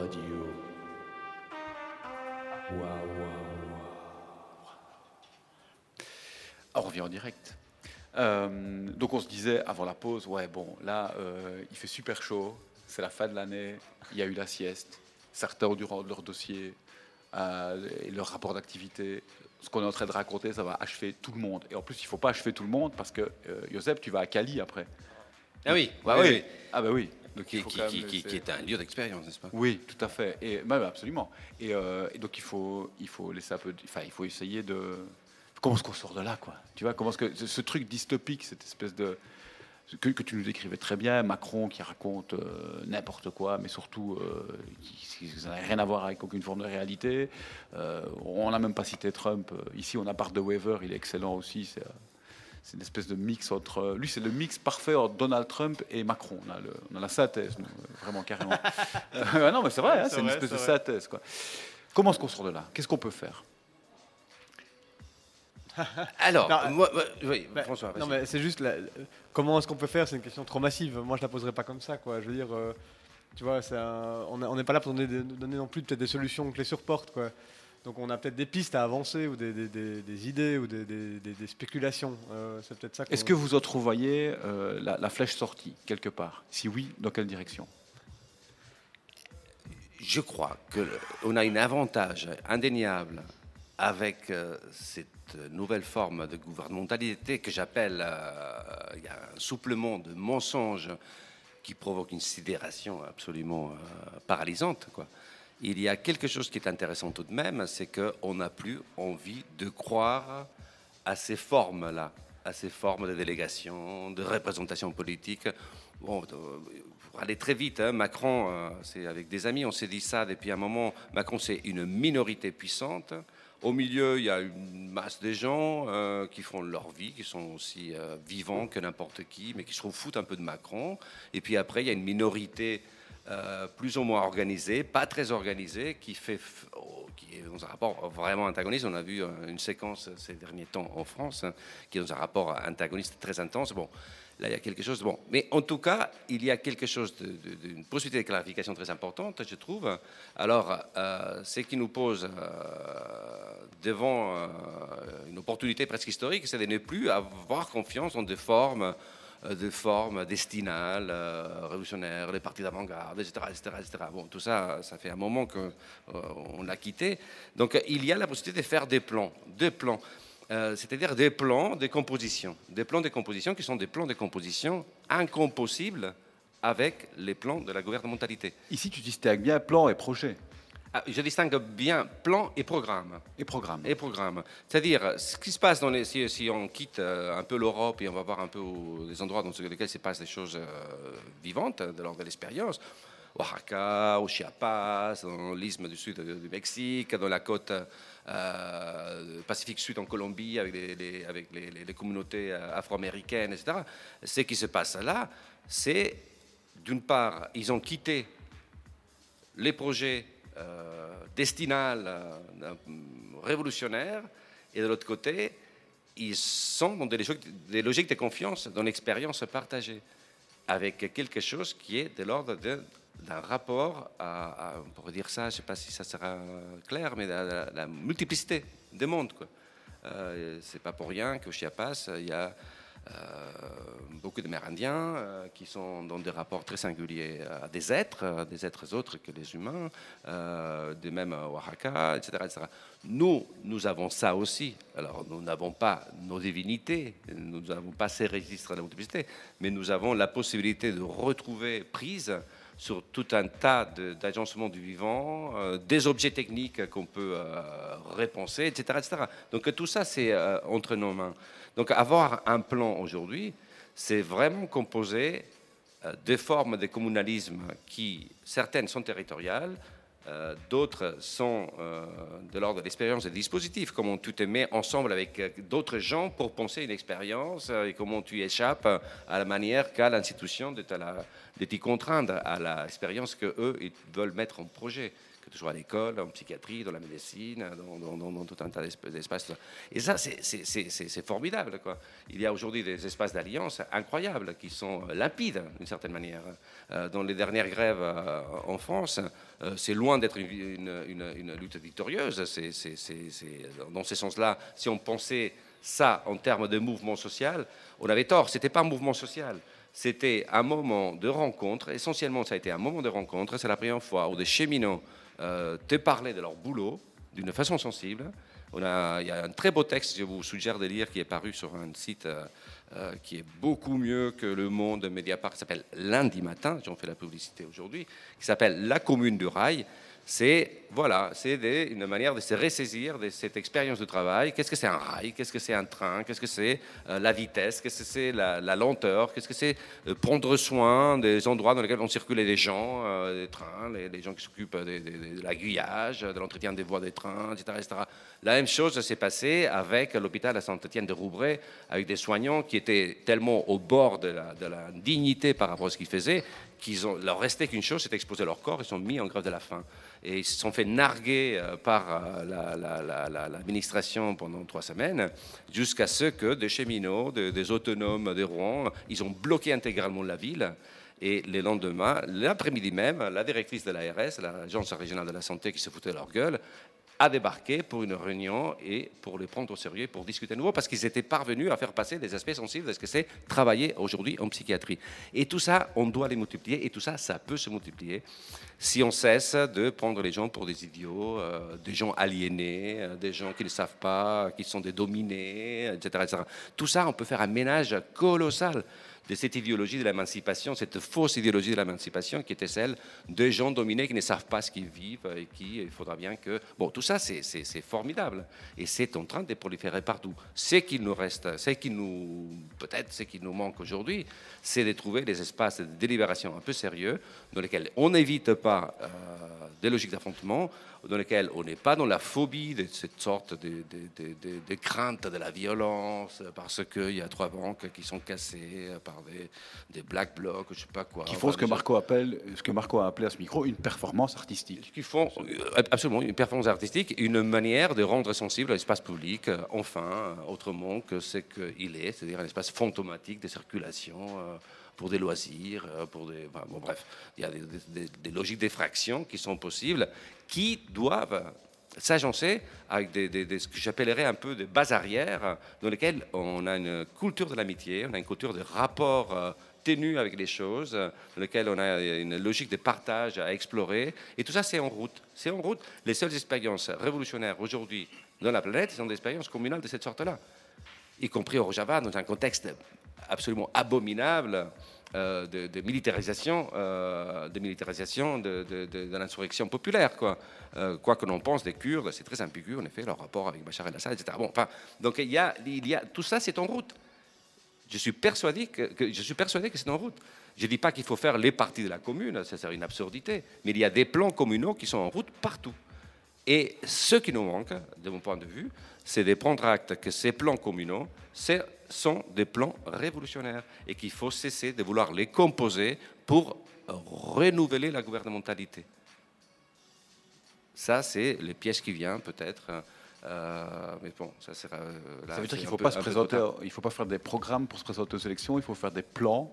Radio. Waouh, waouh, on revient en direct. Euh, donc on se disait avant la pause, ouais bon, là euh, il fait super chaud, c'est la fin de l'année, il y a eu la sieste, certains ont dû rendre leur dossier euh, et leur rapport d'activité. Ce qu'on est en train de raconter, ça va achever tout le monde. Et en plus, il faut pas achever tout le monde parce que euh, Joseph, tu vas à Cali après. Ah oui, Bah oui, oui. oui. Ah bah oui. Donc Qui, est un lieu d'expérience, n'est-ce pas? Oui, tout à fait. Et même absolument. Et, euh, et donc il faut, il faut laisser un peu, enfin il faut essayer de comment est-ce qu'on sort de là, quoi? Tu vois comment est-ce que ce, ce truc dystopique, cette espèce de que, que tu nous décrivais très bien, Macron qui raconte euh, n'importe quoi, mais surtout euh, qui, qui- ça n'a rien à voir avec aucune forme de réalité. On n'a même pas cité Trump. Ici, on a Bart de Weaver, il est excellent aussi. C'est, c'est une espèce de mix entre. Lui, c'est le mix parfait entre Donald Trump et Macron. On a, le, on a la synthèse, nous, euh, vraiment carrément. Euh, non, mais c'est vrai, hein, C'est une espèce de synthèse. Quoi. Comment est-ce qu'on sort de là? Qu'est-ce qu'on peut faire? Alors, Non, moi, moi- oui, Bah, François, non, mais c'est juste la- comment est-ce qu'on peut faire? C'est une question trop massive. Moi, je la poserais pas comme ça, quoi. Je veux dire, euh, tu vois, c'est un- on est- on n'est pas là pour donner non plus peut-être des solutions clés sur porte, quoi. Donc, on a peut-être des pistes à avancer ou des, des- des- des idées ou des, des- des- des spéculations. Euh, c'est peut-être ça. qu'on- Est-ce que vous entrevoyez euh, la, la flèche sortie quelque part? Si oui, dans quelle direction? Je crois qu'on a un avantage indéniable avec euh, cette nouvelle forme de gouvernementalité que j'appelle, euh, il y a un souplement de mensonges qui provoque une sidération absolument euh, paralysante. Quoi. Il y a quelque chose qui est intéressant tout de même, c'est qu'on n'a plus envie de croire à ces formes-là, à ces formes de délégation, de représentation politique. Bon, pour aller très vite, hein, Macron, euh, c'est avec des amis, on s'est dit ça depuis un moment. Macron, c'est une minorité puissante. Au milieu, il y a une masse de gens euh, qui font leur vie, qui sont aussi euh, vivants que n'importe qui, mais qui se foutent un peu de Macron. Et puis après, il y a une minorité euh, plus ou moins organisée, pas très organisée, qui, fait, oh, qui est dans un rapport vraiment antagoniste. On a vu euh, une séquence ces derniers temps en France, hein, qui est dans un rapport antagoniste très intense. Bon, là, il y a quelque chose. Bon, mais en tout cas, il y a quelque chose d'une possibilité de clarification très importante, je trouve. Alors, euh, ce qui nous pose euh, devant une opportunité presque historique, c'est de ne plus avoir confiance en des formes de formes destinales, euh, révolutionnaires, les partis d'avant-garde, etc., etc., etc. Bon, tout ça, ça fait un moment qu'on l'a quitté. Donc, il y a la possibilité de faire des plans, des plans. Euh, c'est-à-dire des plans de composition, des plans de composition qui sont des plans de composition incompossibles avec les plans de la gouvernementalité. Ici, tu distingues bien plan et projet. Ah, je distingue bien plan et programme. Et programme. Et programme. C'est-à-dire, ce qui se passe dans les. Si, si on quitte euh, un peu l'Europe et on va voir un peu les endroits dans lesquels se passent des choses euh, vivantes de l'ordre de l'expérience, Oaxaca, au Chiapas, dans l'isthme du sud du Mexique, dans la côte euh, Pacifique Sud en Colombie, avec les, les- avec les, les- les communautés euh, afro-américaines, etc. Ce qui se passe là, c'est, d'une part, ils ont quitté les projets euh, destinals euh, révolutionnaires, et de l'autre côté, ils sont dans des logiques, de confiance, dans l'expérience partagée, avec quelque chose qui est de l'ordre d'un rapport à, à- dire ça, je ne sais pas si ça sera clair, mais la, multiplicité des mondes. Quoi. Euh, c'est pas pour rien qu'au Chiapas, il y a beaucoup d'Amérindiens euh, qui sont dans des rapports très singuliers à des êtres, à des êtres autres que les humains, euh, de même à Oaxaca, etc., etc. Nous, nous avons ça aussi. Alors, nous n'avons pas nos divinités, nous n'avons pas ces registres de la multiplicité, mais nous avons la possibilité de retrouver prise sur tout un tas d'agencements du vivant, euh, des objets techniques qu'on peut euh, repenser, etc., etc. Donc tout ça, c'est euh, entre nos mains. Donc avoir un plan aujourd'hui, c'est vraiment composer euh, des formes de communalisme qui, certaines sont territoriales, euh, d'autres sont euh, de l'ordre de et des dispositifs, comment tu te mets ensemble avec d'autres gens pour penser une expérience et comment tu échappes à la manière qu'a l'institution de t'y contraindre à l'expérience qu'eux, ils veulent mettre en projet, que ce soit à l'école, en psychiatrie, dans la médecine, dans, dans- tout un tas d'esp- d'espaces. Et ça, c'est- formidable. Quoi. Il y a aujourd'hui des espaces d'alliance incroyables qui sont euh, limpides, d'une certaine manière. Euh, dans les dernières grèves euh, en France, c'est loin d'être une, lutte victorieuse. Dans ce sens-là, si on pensait ça en termes de mouvement social, on avait tort. C'était pas un mouvement social. C'était un moment de rencontre. Essentiellement, ça a été un moment de rencontre. C'est la première fois où des cheminots te parlaient de leur boulot d'une façon sensible. Il y a un très beau texte, je vous suggère de lire, qui est paru sur un site euh, euh, qui est beaucoup mieux que Le Monde Mediapart, qui s'appelle Lundi Matin, j'en fais la publicité aujourd'hui, qui s'appelle La commune du rail. C'est voilà, c'est des- une manière de se ressaisir de cette expérience de travail. Qu'est-ce que c'est un rail? Qu'est-ce que c'est un train? Qu'est-ce que c'est euh, la vitesse? Qu'est-ce que c'est la, lenteur? Qu'est-ce que c'est euh, prendre soin des endroits dans lesquels vont circuler les gens, euh, les trains, les, gens qui s'occupent des- des- des- de l'aiguillage, de l'entretien des voies des trains, etc.. La même chose s'est passée avec l'hôpital à Saint-Étienne de Roubray, avec des soignants qui étaient tellement au bord de de la dignité par rapport à ce qu'ils faisaient qu'ils ont leur restait qu'une chose, c'est d'exposer leur corps. Ils sont mis en grève de la faim et ils se sont fait narguer euh, par euh, la- la- la- la- l'administration pendant trois semaines, jusqu'à ce que des cheminots, des, des autonomes de Rouen, ils ont bloqué intégralement la ville. Et le lendemain, l'après-midi même, la directrice de l'ARS, l'Agence régionale de la santé qui se foutait de leur gueule, a débarqué pour une réunion et pour les prendre au sérieux, pour discuter à nouveau, parce qu'ils étaient parvenus à faire passer des aspects sensibles de ce que c'est travailler aujourd'hui en psychiatrie. Et tout ça, on doit les multiplier, et tout ça, ça peut se multiplier si on cesse de prendre les gens pour des idiots, euh, des gens aliénés, euh, des gens qui ne savent pas, qui sont des dominés, etc., etc. Tout ça, on peut faire un ménage colossal de cette idéologie de l'émancipation, cette fausse idéologie de l'émancipation qui était celle de gens dominés qui ne savent pas ce qu'ils vivent et qui, il faudra bien que... Bon, tout ça, c'est- formidable. Et c'est en train de proliférer partout. Ce qu'il nous reste, ce qui nous... Peut-être ce qui nous manque aujourd'hui, c'est de trouver des espaces de délibération un peu sérieux dans lesquels on n'évite pas euh, des logiques d'affrontement, dans lesquels on n'est pas dans la phobie de cette sorte de, de- de- crainte de la violence, parce qu'il y a trois banques qui sont cassées par des, des black blocs, je sais pas quoi. Qui font Enfin, ce que Marco appelle, ce que Marco a appelé à ce micro, une performance artistique. qui font euh, absolument une performance artistique, une manière de rendre sensible l'espace public, enfin, autrement que ce qu'il est, c'est-à-dire un espace fantomatique de circulation euh, pour des loisirs, euh, pour des... bon, bref, il y a des, logiques d'effraction qui sont possibles, qui doivent s'agencer avec ce que j'appellerais un peu des bases arrières, dans lesquelles on a une culture de l'amitié, on a une culture de rapport euh, ténu avec les choses, dans lesquelles on a une logique de partage à explorer. Et tout ça, c'est en route. C'est en route. Les seules expériences révolutionnaires aujourd'hui dans la planète sont des expériences communales de cette sorte-là, y compris au Rojava, dans un contexte absolument abominable euh, de, de militarisation, euh, de, militarisation de, l'insurrection populaire. Quoi, Euh, quoi que l'on pense des Kurdes, c'est très ambigu, en effet, leur rapport avec Bachar el-Assad, etc. Bon, enfin, donc il y a, il y a, tout ça, c'est en route. Je suis persuadé que- je suis persuadé que c'est en route. Je ne dis pas qu'il faut faire les parties de la commune, ça serait une absurdité, mais il y a des plans communaux qui sont en route partout. Et ce qui nous manque, de mon point de vue, c'est de prendre acte que ces plans communaux c'est- sont des plans révolutionnaires et qu'il faut cesser de vouloir les composer pour renouveler la gouvernementalité. Ça, c'est le piège qui vient, peut-être. euh, mais bon, ça sera. euh, là, Ça veut dire qu'il ne faut peu- pas se présenter, il faut pas faire des programmes pour se présenter aux élections, il faut faire des plans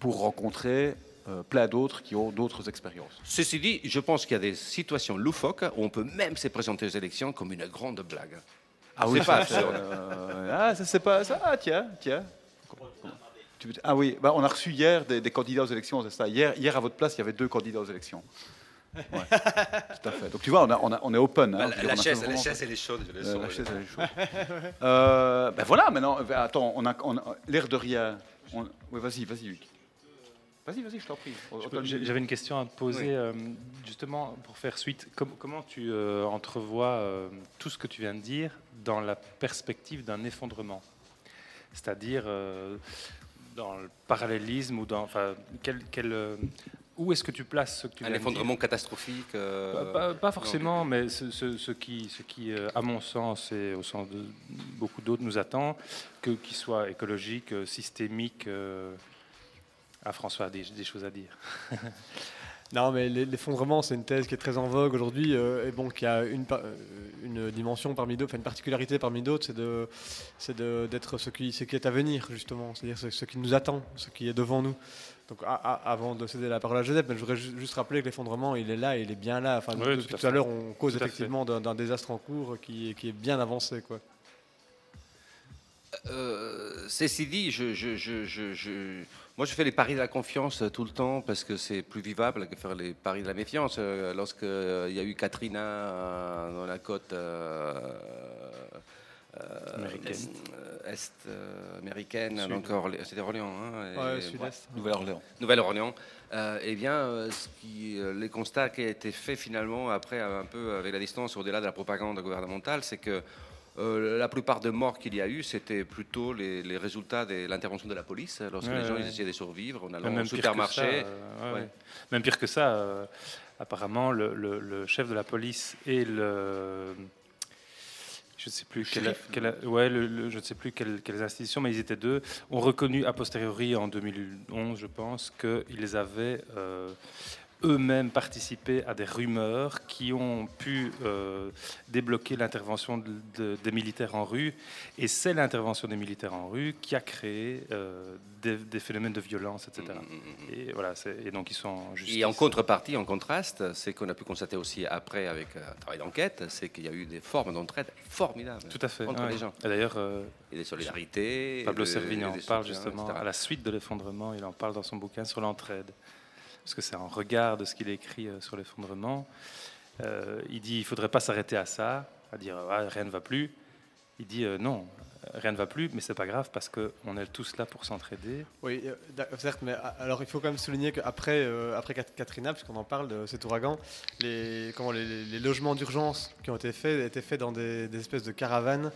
pour rencontrer euh, plein d'autres qui ont d'autres expériences. Ceci dit, je pense qu'il y a des situations loufoques où on peut même se présenter aux élections comme une grande blague. Ah pas ça, euh, ah, ça c'est pas ça. Ah, tiens, tiens. Ah oui, bah, on a reçu hier des, des candidats aux élections, c'est ça. Hier, hier, à votre place, il y avait deux candidats aux élections. Ouais, tout à fait. Donc tu vois, on, a- on, a- on est open. hein. Bah, la, chaise, la vraiment- chaise, elle est chaude, je le Euh, sens. la chaise, elle est chaude. Euh, ben voilà, maintenant, euh, attends, on a, on a l'air de rien. On- Oui, vas-y, vas-y, Luc. Vas-y, vas-y, je t'en prie. J'avais une question à te poser, Oui. euh, justement, pour faire suite. Com- comment tu euh, entrevois euh, tout ce que tu viens de dire dans la perspective d'un effondrement C'est-à-dire euh, dans le parallélisme ou dans. Enfin, quel, quel, euh, où est-ce que tu places ce que tu Un effondrement catastrophique. euh, Pas, pas- pas non. forcément, mais ce, ce- ce qui, ce qui à mon sens et au sens de beaucoup d'autres, nous attend, qu'il soit écologique, systémique. Ah, François a des, des choses à dire. Non, mais l'e- l'effondrement, c'est une thèse qui est très en vogue aujourd'hui euh, et bon, qui a une, euh, une dimension parmi d'autres, enfin une particularité parmi d'autres, c'est de, c'est de- d'être ce qui, ce qui est à venir justement, c'est-à-dire ce, ce qui nous attend, ce qui est devant nous. Donc, a- a- avant de céder la parole à Joseph, mais je voudrais ju- juste rappeler que l'effondrement, il est là, il est bien là. Enfin, Oui, depuis tout à tout à fait. l'heure, on cause Tout effectivement d'un, d'un désastre en cours qui, qui est bien avancé, quoi. Euh, ceci dit, je, je- je- je- je- moi je fais les paris de la confiance euh, tout le temps parce que c'est plus vivable que faire les paris de la méfiance. Euh, Lorsque euh, il y a eu Katrina euh, dans la côte euh, euh, Américaine. euh, est euh, américaine, Sud. donc Orlé- c'était Orléans. hein, et- Ouais, sud-est. Nouvelle-Orléans. Nouvelle-Orléans. Euh, eh bien, euh, ce qui, euh, les constats qui ont été faits finalement après, un peu avec la distance au-delà de la propagande gouvernementale, c'est que euh, la plupart des morts qu'il y a eu, c'était plutôt les, les résultats de l'intervention de la police lorsque Ouais, les gens ouais. ils essayaient de survivre en allant au supermarché. euh, ouais. Même pire que ça, euh, apparemment, le, le- le chef de la police et le. Je ne sais plus quelle, quelle- le- je ne sais plus quelle- quelles institutions, mais ils étaient deux, ont reconnu a posteriori en 2011, je pense, qu'ils avaient eux-mêmes participé à des rumeurs qui ont pu euh, débloquer l'intervention de- de- des militaires en rue. Et c'est l'intervention des militaires en rue qui a créé euh, des, des phénomènes de violence, etc. Mm, Et, voilà, et donc ils sont en. Et en contrepartie, en contraste, c'est qu'on a pu constater aussi après avec euh, un travail d'enquête, c'est qu'il y a eu des formes d'entraide formidables Tout à fait. entre ouais. les gens. Et d'ailleurs, Et des solidarités. Pablo Servigne en parle justement etc. à la suite de l'effondrement. Il en parle dans son bouquin sur l'entraide. Parce que c'est en regard de ce qu'il écrit euh, sur l'effondrement. Euh, il dit il ne faudrait pas s'arrêter à ça, à dire Ah, rien ne va plus. Il dit euh, non, rien ne va plus, mais c'est pas grave parce qu'on est tous là pour s'entraider. Oui, certes, mais a- alors il faut quand même souligner qu'après euh, après Kat- Katrina, puisqu'on en parle de cet ouragan, les, comment, les logements d'urgence qui ont été faits étaient faits dans des, des espèces de caravanes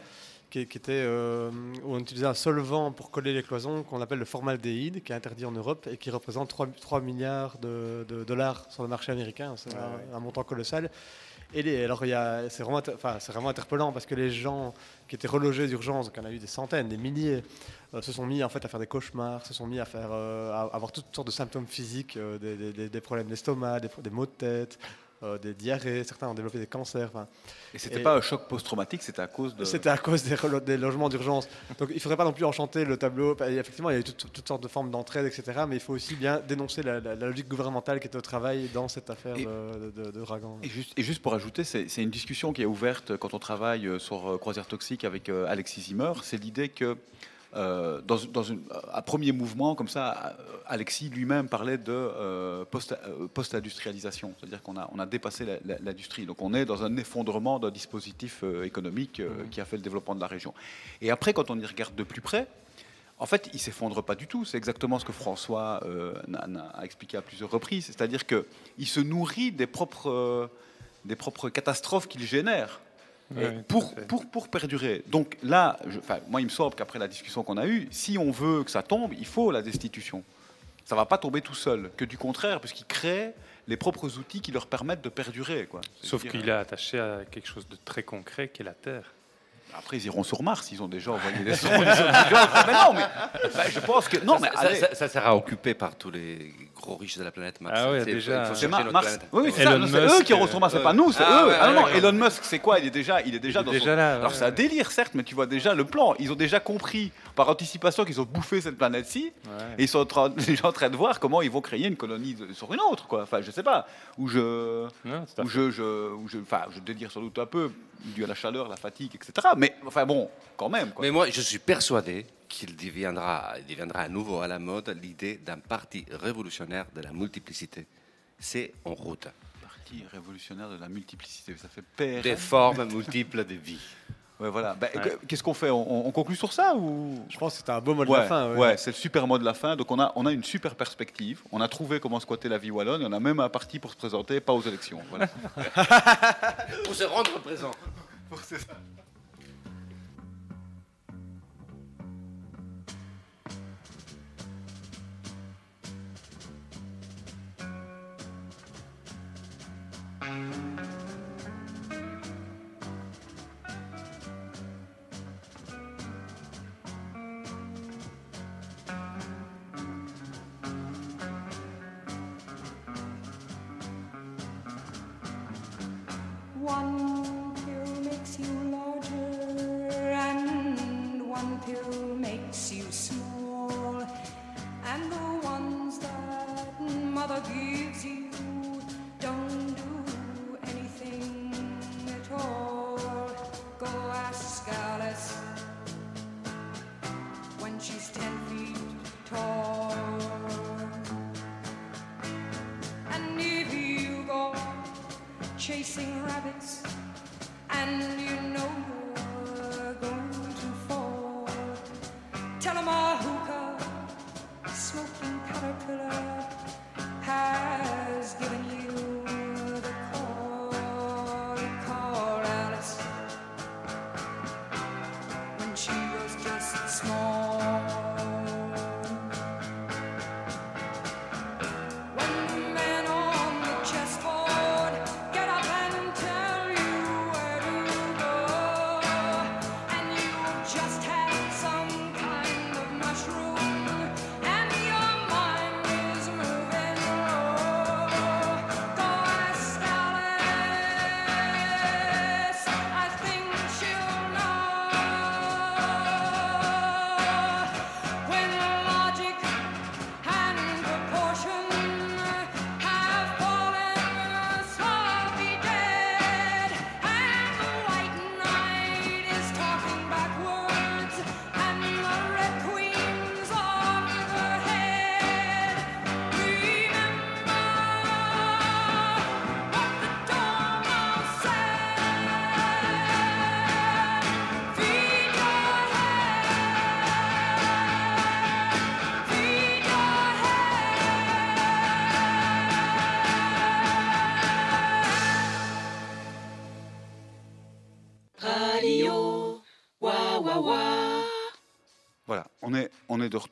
qui, qui étaient, euh, où on utilisait un solvant pour coller les cloisons qu'on appelle le formaldéhyde, qui est interdit en Europe et qui représente 3, 3 milliards de, de dollars sur le marché américain. C'est Ouais, un, ouais. un montant colossal. Et les- alors, il y a- c'est vraiment, enfin, c'est vraiment interpellant parce que les gens qui étaient relogés d'urgence, en a eu des centaines, des milliers, euh, se sont mis en fait à faire des cauchemars, se sont mis à faire, euh, à avoir toutes sortes de symptômes physiques, des, des- des- des problèmes d'estomac, des, des maux de tête, euh, des diarrhées. Certains ont développé des cancers. enfin. Et c'était pas un choc post-traumatique, c'était à cause de. C'était à cause des, logements d'urgence. Donc il ne faudrait pas non plus enchanter le tableau. Effectivement, il y a eu toutes, toutes sortes de formes d'entraide, etc. Mais il faut aussi bien dénoncer la, la- la logique gouvernementale qui est au travail dans cette affaire Et- de, de, de- d'ouragan. Et juste, et juste pour ajouter, c'est une discussion qui est ouverte quand on travaille euh, sur euh, Croisière Toxique avec Alexis Zimmer. C'est l'idée que, euh, dans, dans une- un premier mouvement, comme ça, euh, Alexis lui-même parlait de euh, post- euh, post-industrialisation. C'est-à-dire qu'on a, on a dépassé l'industrie. Donc on est dans un effondrement d'un dispositif euh, économique euh, qui a fait le développement de la région. Et après, quand on y regarde de plus près, en fait, il s'effondre pas du tout. C'est exactement ce que François euh, a expliqué à plusieurs reprises. C'est-à-dire qu'il se nourrit des propres, euh, des propres catastrophes qu'il génère. Ouais, pour, pour, pour perdurer. Donc là, je- moi, il me semble qu'après la discussion qu'on a eue, si on veut que ça tombe, il faut la destitution. Ça va pas tomber tout seul, que du contraire, puisqu'il crée les propres outils qui leur permettent de perdurer. Quoi. Sauf qu'il est attaché à quelque chose de très concret qui est la Terre. Après, ils iront sur Mars, ils ont déjà envoyé des sondes. mais non, mais bah, je pense que. Non, ça, mais ça- ça- ça sera occupé par tous les gros riches de la planète Mars. Ah ouais, déjà. il faut C'est chercher Mar- notre Mars. planète. Oui, oui, c'est eux qui iront sur Mars, c'est euh, pas nous, c'est ah eux. ouais, ah non, ouais, Elon Musk, c'est quoi? Il est déjà, il est déjà Il est dans déjà son- là, Alors c'est un délire, certes, mais tu vois déjà le plan. Ils ont déjà compris par anticipation qu'ils ont bouffé cette planète-ci, et ils sont en train, en train de voir comment ils vont créer une colonie de- sur une autre, quoi. Enfin, je sais pas. Où je, fait. je, je, où je, enfin, je délire sans doute un peu dû à la chaleur, la fatigue, etc. Mais enfin bon, quand même. Quoi. Mais moi, je suis persuadé qu'il deviendra, deviendra à nouveau à la mode l'idée d'un parti révolutionnaire de la multiplicité. C'est en route. Parti révolutionnaire de la multiplicité, ça fait père. Des formes multiples de vie. Ouais, voilà. Bah, Ouais. Qu'est-ce qu'on fait? On, on conclut sur ça ou? Je pense que c'était un beau mot de Ouais, la fin. ouais. ouais, c'est le super mot de la fin. Donc on a, on a une super perspective. On a trouvé comment squatter la vie wallonne. Et on a même un parti pour se présenter, pas aux élections. Voilà. Pour se rendre présent. one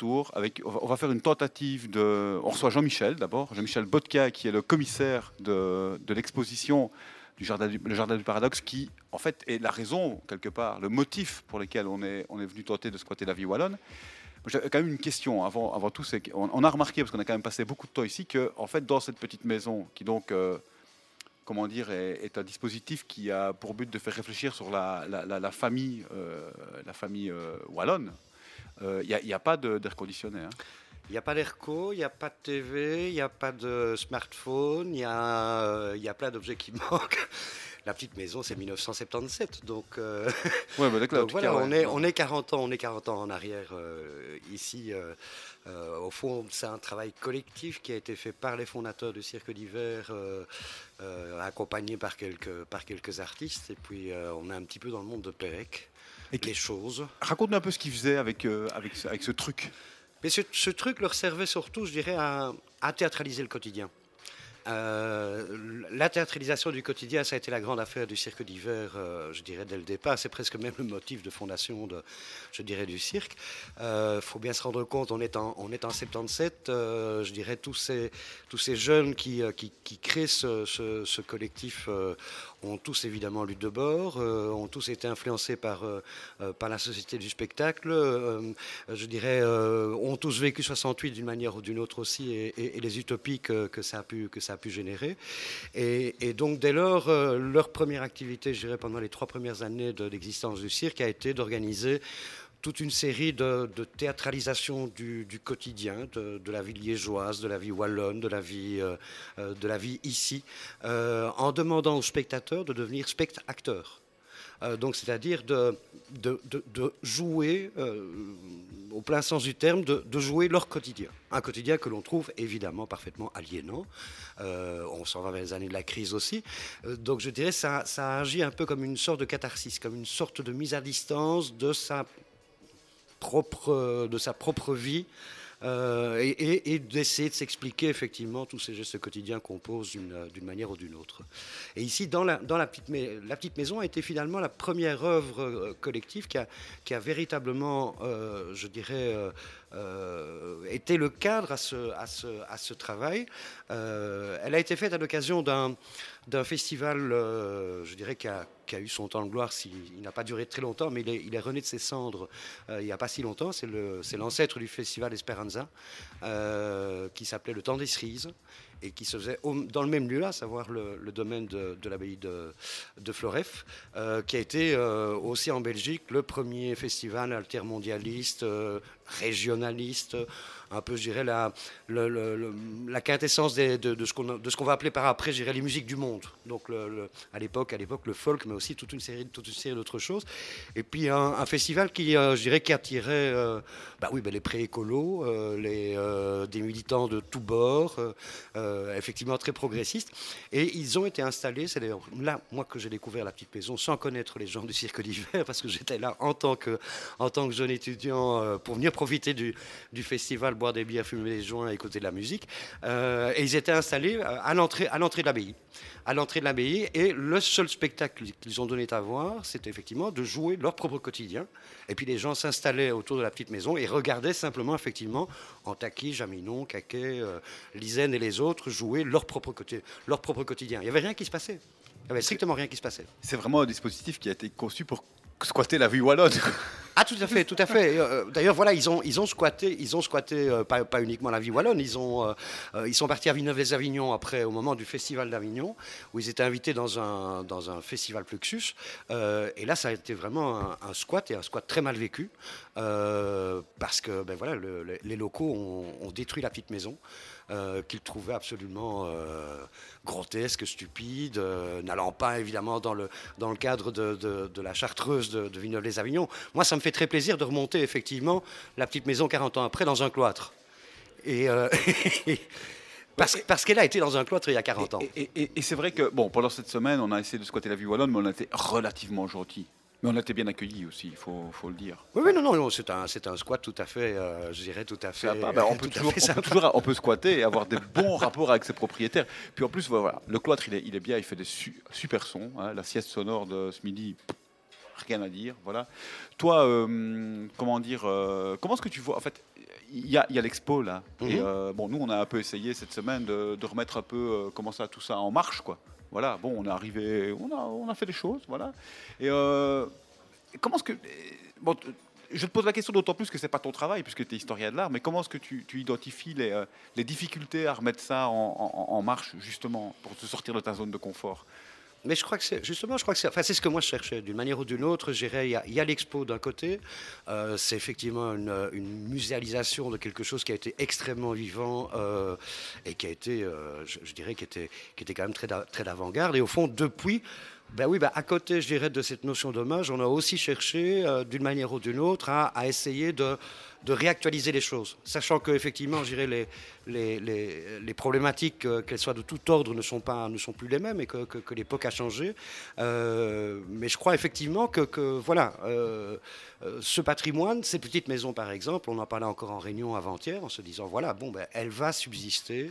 on va, faire une tentative de. On reçoit Jean-Michel d'abord, Jean-Michel Botka, qui est le commissaire de, de l'exposition du jardin du, le Jardin du Paradoxe, qui en fait est la raison, quelque part, le motif pour lequel on est, on est venu tenter de squatter la vie wallonne. J'avais quand même une question avant, avant tout. c'est qu'on- on, a remarqué, parce qu'on a quand même passé beaucoup de temps ici, que en fait, dans cette petite maison, qui donc. euh, comment dire, est, un dispositif qui a pour but de faire réfléchir sur la, la- la famille, euh, la famille euh, wallonne. Il n'y a, pas d'air conditionné. hein. Il n'y a pas d'ERCO, il n'y a pas de TV, il n'y a pas de smartphone, il y, a, euh, y a plein d'objets qui manquent. La petite maison, c'est 1977, donc, euh, Ouais, bah, donc voilà, cas, on, ouais. est, on est 40 ans, on est 40 ans en arrière euh, ici. euh, euh, au fond, c'est un travail collectif qui a été fait par les fondateurs du Cirque d'hiver, euh, euh, accompagné par quelques, par quelques artistes, et puis euh, on est un petit peu dans le monde de Pérec. Les choses. Raconte-nous un peu ce qu'ils faisaient avec, euh, avec, ce, avec ce truc. Mais ce, ce truc leur servait surtout, je dirais, à, à théâtraliser le quotidien. Euh, la théâtralisation du quotidien, ça a été la grande affaire du cirque d'hiver, euh, je dirais, dès le départ. C'est presque même le motif de fondation, de, je dirais, du cirque. Il faut bien se rendre compte, on est en, on est en 77, euh, je dirais, tous ces, tous ces jeunes qui, euh, qui, créent ce, ce- collectif euh, ont tous évidemment lu de bord, euh, ont tous été influencés par, euh, euh, par la société du spectacle, euh, je dirais, euh, ont tous vécu 68 d'une manière ou d'une autre aussi, et les utopies que, que ça a pu, que ça a pu générer. Et, donc, dès lors, euh, leur première activité, je dirais, pendant les trois premières années de du cirque, a été d'organiser toute une série de, de théâtralisation du, quotidien, de, la vie liégeoise, de la vie wallonne, de la vie, euh, euh, de la vie ici, en demandant aux spectateurs de devenir spectateurs. Euh, donc, c'est-à-dire de, jouer, euh, au plein sens du terme, de, jouer leur quotidien. Un quotidien que l'on trouve évidemment parfaitement aliénant. Euh, on s'en va vers les années de la crise aussi. Donc, je dirais ça, ça agit un peu comme une sorte de catharsis, comme une sorte de mise à distance de sa propre, de sa propre vie. Euh, et, d'essayer de s'expliquer effectivement tous ces gestes quotidiens qu'on pose d'une manière ou d'une autre. Et ici, dans, la, petite, maison a été finalement la première œuvre euh, collective qui a, qui a véritablement, euh, je dirais, euh, été le cadre à ce, à ce, à ce travail. Euh, elle a été faite à l'occasion d'un d'un festival, euh, je dirais, qui a, eu son temps de gloire. s'il- il n'a pas duré très longtemps, mais il est, il est rené de ses cendres il n'y a pas si longtemps. C'est l'ancêtre du festival Esperanza, qui s'appelait Le Temps des Cerises. Et qui se faisait dans le même lieu, à savoir le, domaine de, l'abbaye de, de euh, qui a été euh, aussi en Belgique le premier festival altermondialiste, euh, régionaliste, un peu, je dirais, la, le- le- la quintessence des- de, de ce qu'on va appeler par après, je dirais, les musiques du monde. Donc, à l'époque, le folk, mais aussi toute une série, série d'autres choses. Et puis, un, festival qui, euh, je dirais, qui attirait euh, bah oui, bah, les pré-écolos, euh, les, euh, des militants de tous bords, effectivement très progressistes. Et ils ont été installés, c'est d'ailleurs là, moi, que j'ai découvert la petite maison sans connaître les gens du cirque d'hiver, parce que j'étais là en tant que, en tant que jeune étudiant pour venir profiter du, du festival, boire des bières, fumer des joints, écouter de la musique. Euh, et ils étaient installés euh, à l'entrée, à l'entrée de l'abbaye. À l'entrée de l'abbaye, et le seul spectacle qu'ils ont donné à voir, c'était effectivement de jouer leur propre quotidien. Et puis les gens s'installaient autour de la petite maison et regardaient simplement, effectivement, Antaki, Jaminon, Caquet, euh, et les autres jouer leur propre, côté, leur propre quotidien. Il n'y avait rien qui se passait. Il n'y avait strictement rien qui se passait. C'est vraiment un dispositif qui a été conçu pour squatter la vue wallonne. Ah tout à fait, tout à fait. Euh, D'ailleurs voilà, ils ont ils ont squatté, ils ont squatté euh, pas, pas uniquement la vie wallonne, ils ont euh, ils sont partis à Villeneuve-les-Avignon après au moment du festival d'Avignon où ils étaient invités dans un dans un festival Fluxus et là ça a été vraiment un, squat et un squat très mal vécu parce que ben voilà le- le- les locaux ont détruit la petite maison. Euh, qu'ils trouvaient absolument euh, grotesque, stupide, euh, n'allant pas évidemment dans le, dans le cadre de, de- de la chartreuse de, de Villeneuve-les-Avignon. Moi, ça me fait très plaisir de remonter effectivement la petite maison 40 ans après dans un cloître. Et, parce parce qu'elle a été dans un cloître il y a 40 ans. Et, et- et c'est vrai que, bon, pendant cette semaine, on a essayé de squatter la vue wallonne, mais on a été relativement gentil. Mais on a été bien accueillis aussi, il faut, faut le dire. Oui, oui, non, non, non, c'est un, un squat tout à fait, euh, je dirais tout à fait. Ah bah, on, peut toujours, on, peut sympa. toujours- on peut squatter et avoir des bons rapports avec ses propriétaires. Puis en plus, voilà, le cloître, il est, il est bien, il fait des su- super sons. hein. La sieste sonore de ce midi, rien à dire. Voilà. Toi, euh, comment dire, euh, comment est-ce que tu vois En fait, il y a, a l'expo là. Mhm. bon, nous, on a un peu essayé cette semaine de, de remettre un peu comment ça, tout ça en marche, quoi. Voilà. Bon, on est arrivé, on a, on a fait des choses, voilà. Et euh, comment est-ce que bon, je te pose la question d'autant plus que c'est pas ton travail puisque tu es historien de l'art, mais comment est-ce que tu, tu identifies les, euh, les difficultés à remettre ça en, en- en marche justement pour te sortir de ta zone de confort? Mais je crois que c'est justement, je crois que c'est, enfin, c'est ce que moi je cherchais d'une manière ou d'une autre. Il y a, l'expo d'un côté, euh, c'est effectivement une, une muséalisation de quelque chose qui a été extrêmement vivant euh, et qui a été, euh, je, dirais, qui était, qui était quand même très, très d'avant-garde. Et au fond, depuis. Ben oui, ben à côté, je dirais, de cette notion d'hommage, on a aussi cherché, d'une manière ou d'une autre, à essayer de, de réactualiser les choses. Sachant qu'effectivement, je dirais, les, les, les, les problématiques, euh, qu'elles soient de tout ordre, ne sont, pas, ne sont plus les mêmes et que, que- que l'époque a changé. Euh, mais je crois effectivement que, que, voilà, euh, ce patrimoine, ces petites maisons par exemple, on en parlait encore en réunion avant-hier, en se disant, voilà, bon, ben, elle va subsister,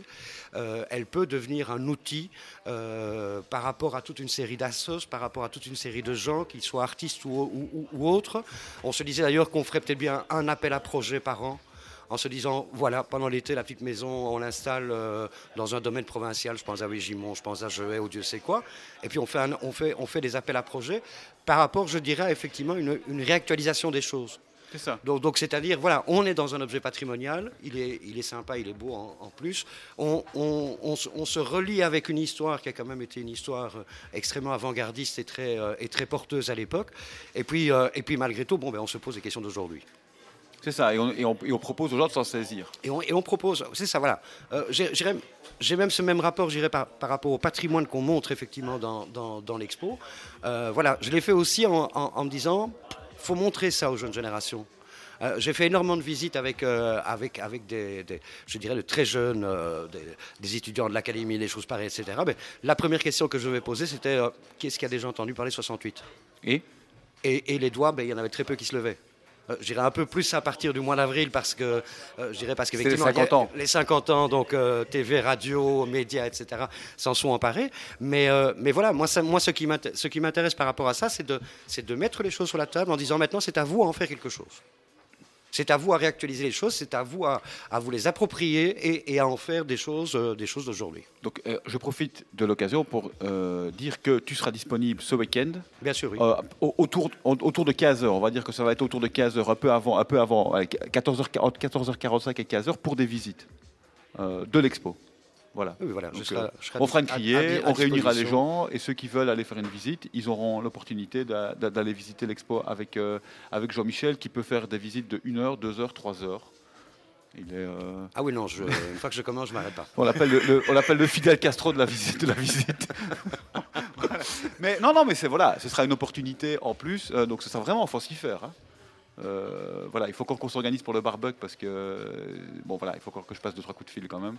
elle peut devenir un outil par rapport à toute une série d'assos, par rapport à toute une série de gens, qu'ils soient artistes ou, ou- ou- ou autres. On se disait d'ailleurs qu'on ferait peut-être bien un appel à projet par an en se disant, voilà, pendant l'été, la petite maison, on l'installe euh, dans un domaine provincial, je pense à Végimont, je pense à Jehay ou Dieu sait quoi, et puis on fait, un- on fait, on fait des appels à projets par rapport, je dirais, à effectivement une, une réactualisation des choses. C'est ça. Donc, c'est-à-dire, voilà, on est dans un objet patrimonial, il est, il est sympa, il est beau en, en plus. On, on- on se- on se relie avec une histoire qui a quand même été une histoire euh, extrêmement avant-gardiste et très, euh, et très porteuse à l'époque. Et puis, et puis malgré tout, bon, ben, on se pose des questions d'aujourd'hui. C'est ça, et on, et on- et on propose aux gens de s'en saisir. Et on, et on propose, c'est ça, voilà. Euh, j'ai- même ce même rapport, j'irais, par, par rapport au patrimoine qu'on montre effectivement dans, dans- dans l'expo. Euh, voilà, je l'ai fait aussi en, en- en me disant, faut montrer ça aux jeunes générations. Euh, j'ai fait énormément de visites avec, euh, avec, avec des, des- je dirais, de très jeunes, euh, des, des étudiants de l'académie, des choses pareilles, etc. Mais la première question que je vais poser, c'était qu'est-ce qui a déjà entendu parler 68 Et? Et, et les doigts, ben, il y en avait très peu qui se levaient. Euh, je dirais un peu plus à partir du mois d'avril parce que euh, je dirais parce les qu'effectivement il y a 50 ans. les 50 ans donc euh, TV, radio, médias, etc. s'en sont emparés. Mais euh, mais voilà moi ça, moi ce qui m'inté- ce qui m'intéresse par rapport à ça c'est de c'est de mettre les choses sur la table en disant maintenant c'est à vous à en faire quelque chose. C'est à vous à réactualiser les choses, c'est à vous à, à vous les approprier et, et à en faire des choses, euh, des choses d'aujourd'hui. Donc, euh, je profite de l'occasion pour euh, dire que tu seras disponible ce week-end. Bien sûr, oui. Euh, au- autour, au- autour de 15h, on va dire que ça va être autour de 15h, un peu avant, un peu avant, allez, 14h, entre 14h45 et 15h pour des visites de l'expo. Voilà. Oui, voilà, je Donc, serai- euh, je serai on fera une criée, on réunira les gens et ceux qui veulent aller faire une visite, ils auront l'opportunité d'a- d'a- d'aller visiter l'expo avec, euh, avec Jean-Michel qui peut faire des visites de 1 heure, 2 heures, 3 heures. Il est, euh, Ah oui, non, je- une fois que je commence, je m'arrête pas. on l'appelle le, le- le Fidel Castro de la visite. De la visite. Voilà. Mais non, non, mais c'est voilà, ce sera une opportunité en plus, euh, donc ce sera vraiment, faut s'y faire. hein. Euh, voilà, il faut qu'on s'organise pour le barbecue parce que bon voilà, il faut encore que je passe deux trois coups de fil quand même.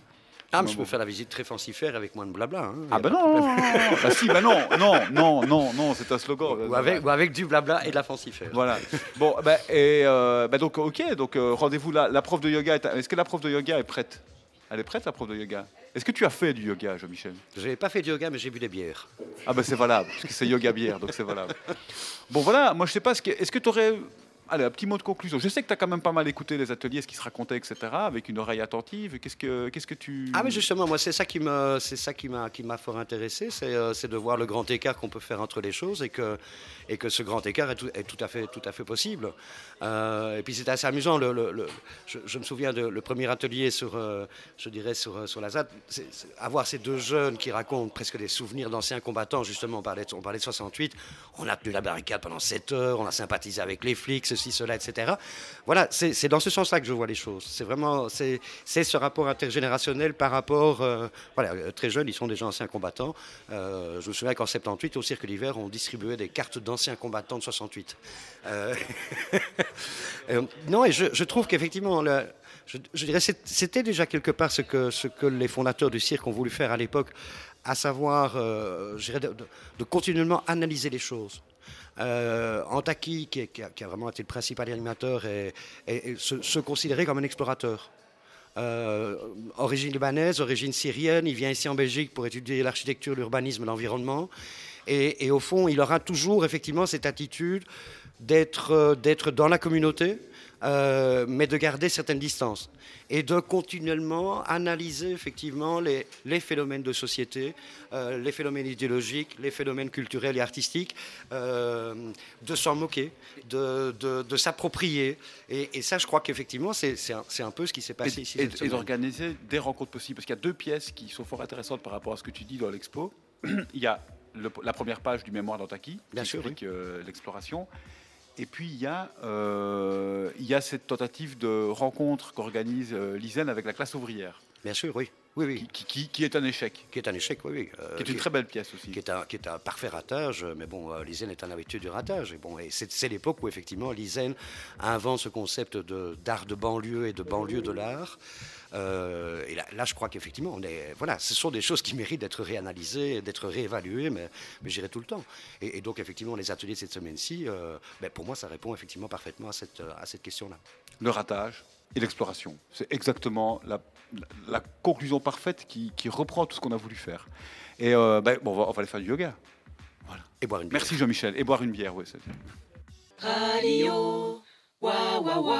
Ah, mais je peux faire la visite très fancifère avec moins de blabla. hein, Ah ben non, non, problème. non, non, bah si, bah non, non, non, non, non, c'est un slogan. Ou avec, ou avec du blabla et de la fancifère. Voilà. Bon, bah, et euh, bah donc ok, donc euh, rendez-vous là. La prof de yoga, est- est-ce que la prof de yoga est prête? Elle est prête, la prof de yoga? Est-ce que tu as fait du yoga, Jean-Michel? Je n'ai pas fait de yoga, mais j'ai bu des bières. Ah ben c'est valable, parce que c'est yoga bière, donc c'est valable. Bon voilà, moi je sais pas, est-ce que tu aurais... Allez, un petit mot de conclusion. Je sais que tu as quand même pas mal écouté les ateliers, ce qui se racontait, etc., avec une oreille attentive. Qu'est-ce que, que tu... Ah mais justement, moi c'est ça qui m'a, fort intéressé, c'est, euh, c'est de voir le grand écart qu'on peut faire entre les choses et que, et que ce grand écart est tout, est tout à fait, tout à fait possible. Euh, et puis c'était assez amusant. Je, me souviens de le premier atelier sur, euh, je dirais sur, sur la ZAD, avoir ces deux jeunes qui racontent presque des souvenirs d'anciens combattants. Justement, on parlait, on parlait de 68. On a tenu la barricade pendant 7 heures, on a sympathisé avec les flics, ceci, cela, etc. Voilà, c'est, dans ce sens-là que je vois les choses. C'est vraiment, c'est, ce rapport intergénérationnel par rapport, euh, voilà, euh, très jeunes, ils sont déjà anciens combattants. Euh, je me souviens qu'en 78, au Cirque d'hiver, on distribuait des cartes d'anciens combattants de 68. Euh, euh, non, et je, trouve qu'effectivement, je, dirais, c'était déjà quelque part ce que, les fondateurs du cirque ont voulu faire à l'époque, à savoir, je dirais, de continuellement analyser les choses. Euh, Antaki, qui, a, vraiment été le principal animateur, et, se, considérait comme un explorateur. Euh, origine libanaise, origine syrienne, il vient ici en Belgique pour étudier l'architecture, l'urbanisme, l'environnement. Et, au fond, il aura toujours effectivement cette attitude d'être euh, d'être dans la communauté, euh, mais de garder certaines distances. Et de continuellement analyser effectivement les, les phénomènes de société, euh, les phénomènes idéologiques, les phénomènes culturels et artistiques, euh, de s'en moquer, de, de- de s'approprier. Et, et ça, je crois qu'effectivement, c'est un, peu ce qui s'est passé et, ici. et- cette et d'organiser des rencontres possibles. Parce qu'il y a deux pièces qui sont fort intéressantes par rapport à ce que tu dis dans l'expo. il y a le- la première page du mémoire d'Antaki, qui sûr, explique l'exploration. Et puis il y, a, euh, il y a cette tentative de rencontre qu'organise euh, l'ISEN avec la classe ouvrière. Bien sûr, oui. Oui, oui. Qui, qui- qui est un échec. Qui est un échec, oui. oui. Euh, Qui est une très belle pièce aussi. Qui est un, qui est un parfait ratage, euh, mais bon, euh, l'ISEN est un habitué du ratage. Et bon, et c'est c'est l'époque où effectivement l'ISEN invente ce concept de- d'art de, banlieue et de banlieue de l'art. Euh, et là, là, je crois qu'effectivement, on est, voilà, ce sont des choses qui méritent d'être réanalysées, d'être réévaluées, mais, mais j'irai tout le temps. Et, et donc, effectivement, les ateliers de cette semaine-ci, euh, ben, pour moi, ça répond effectivement parfaitement à cette, euh, à cette question-là. Le ratage et l'exploration. C'est exactement la, la- la conclusion parfaite qui, qui reprend tout ce qu'on a voulu faire. Et euh, ben, bon, on, va, on va aller faire du yoga. Voilà. Et boire une bière. Merci Jean-Michel. Et boire une bière, oui. c'est- Radio, wa wa wa.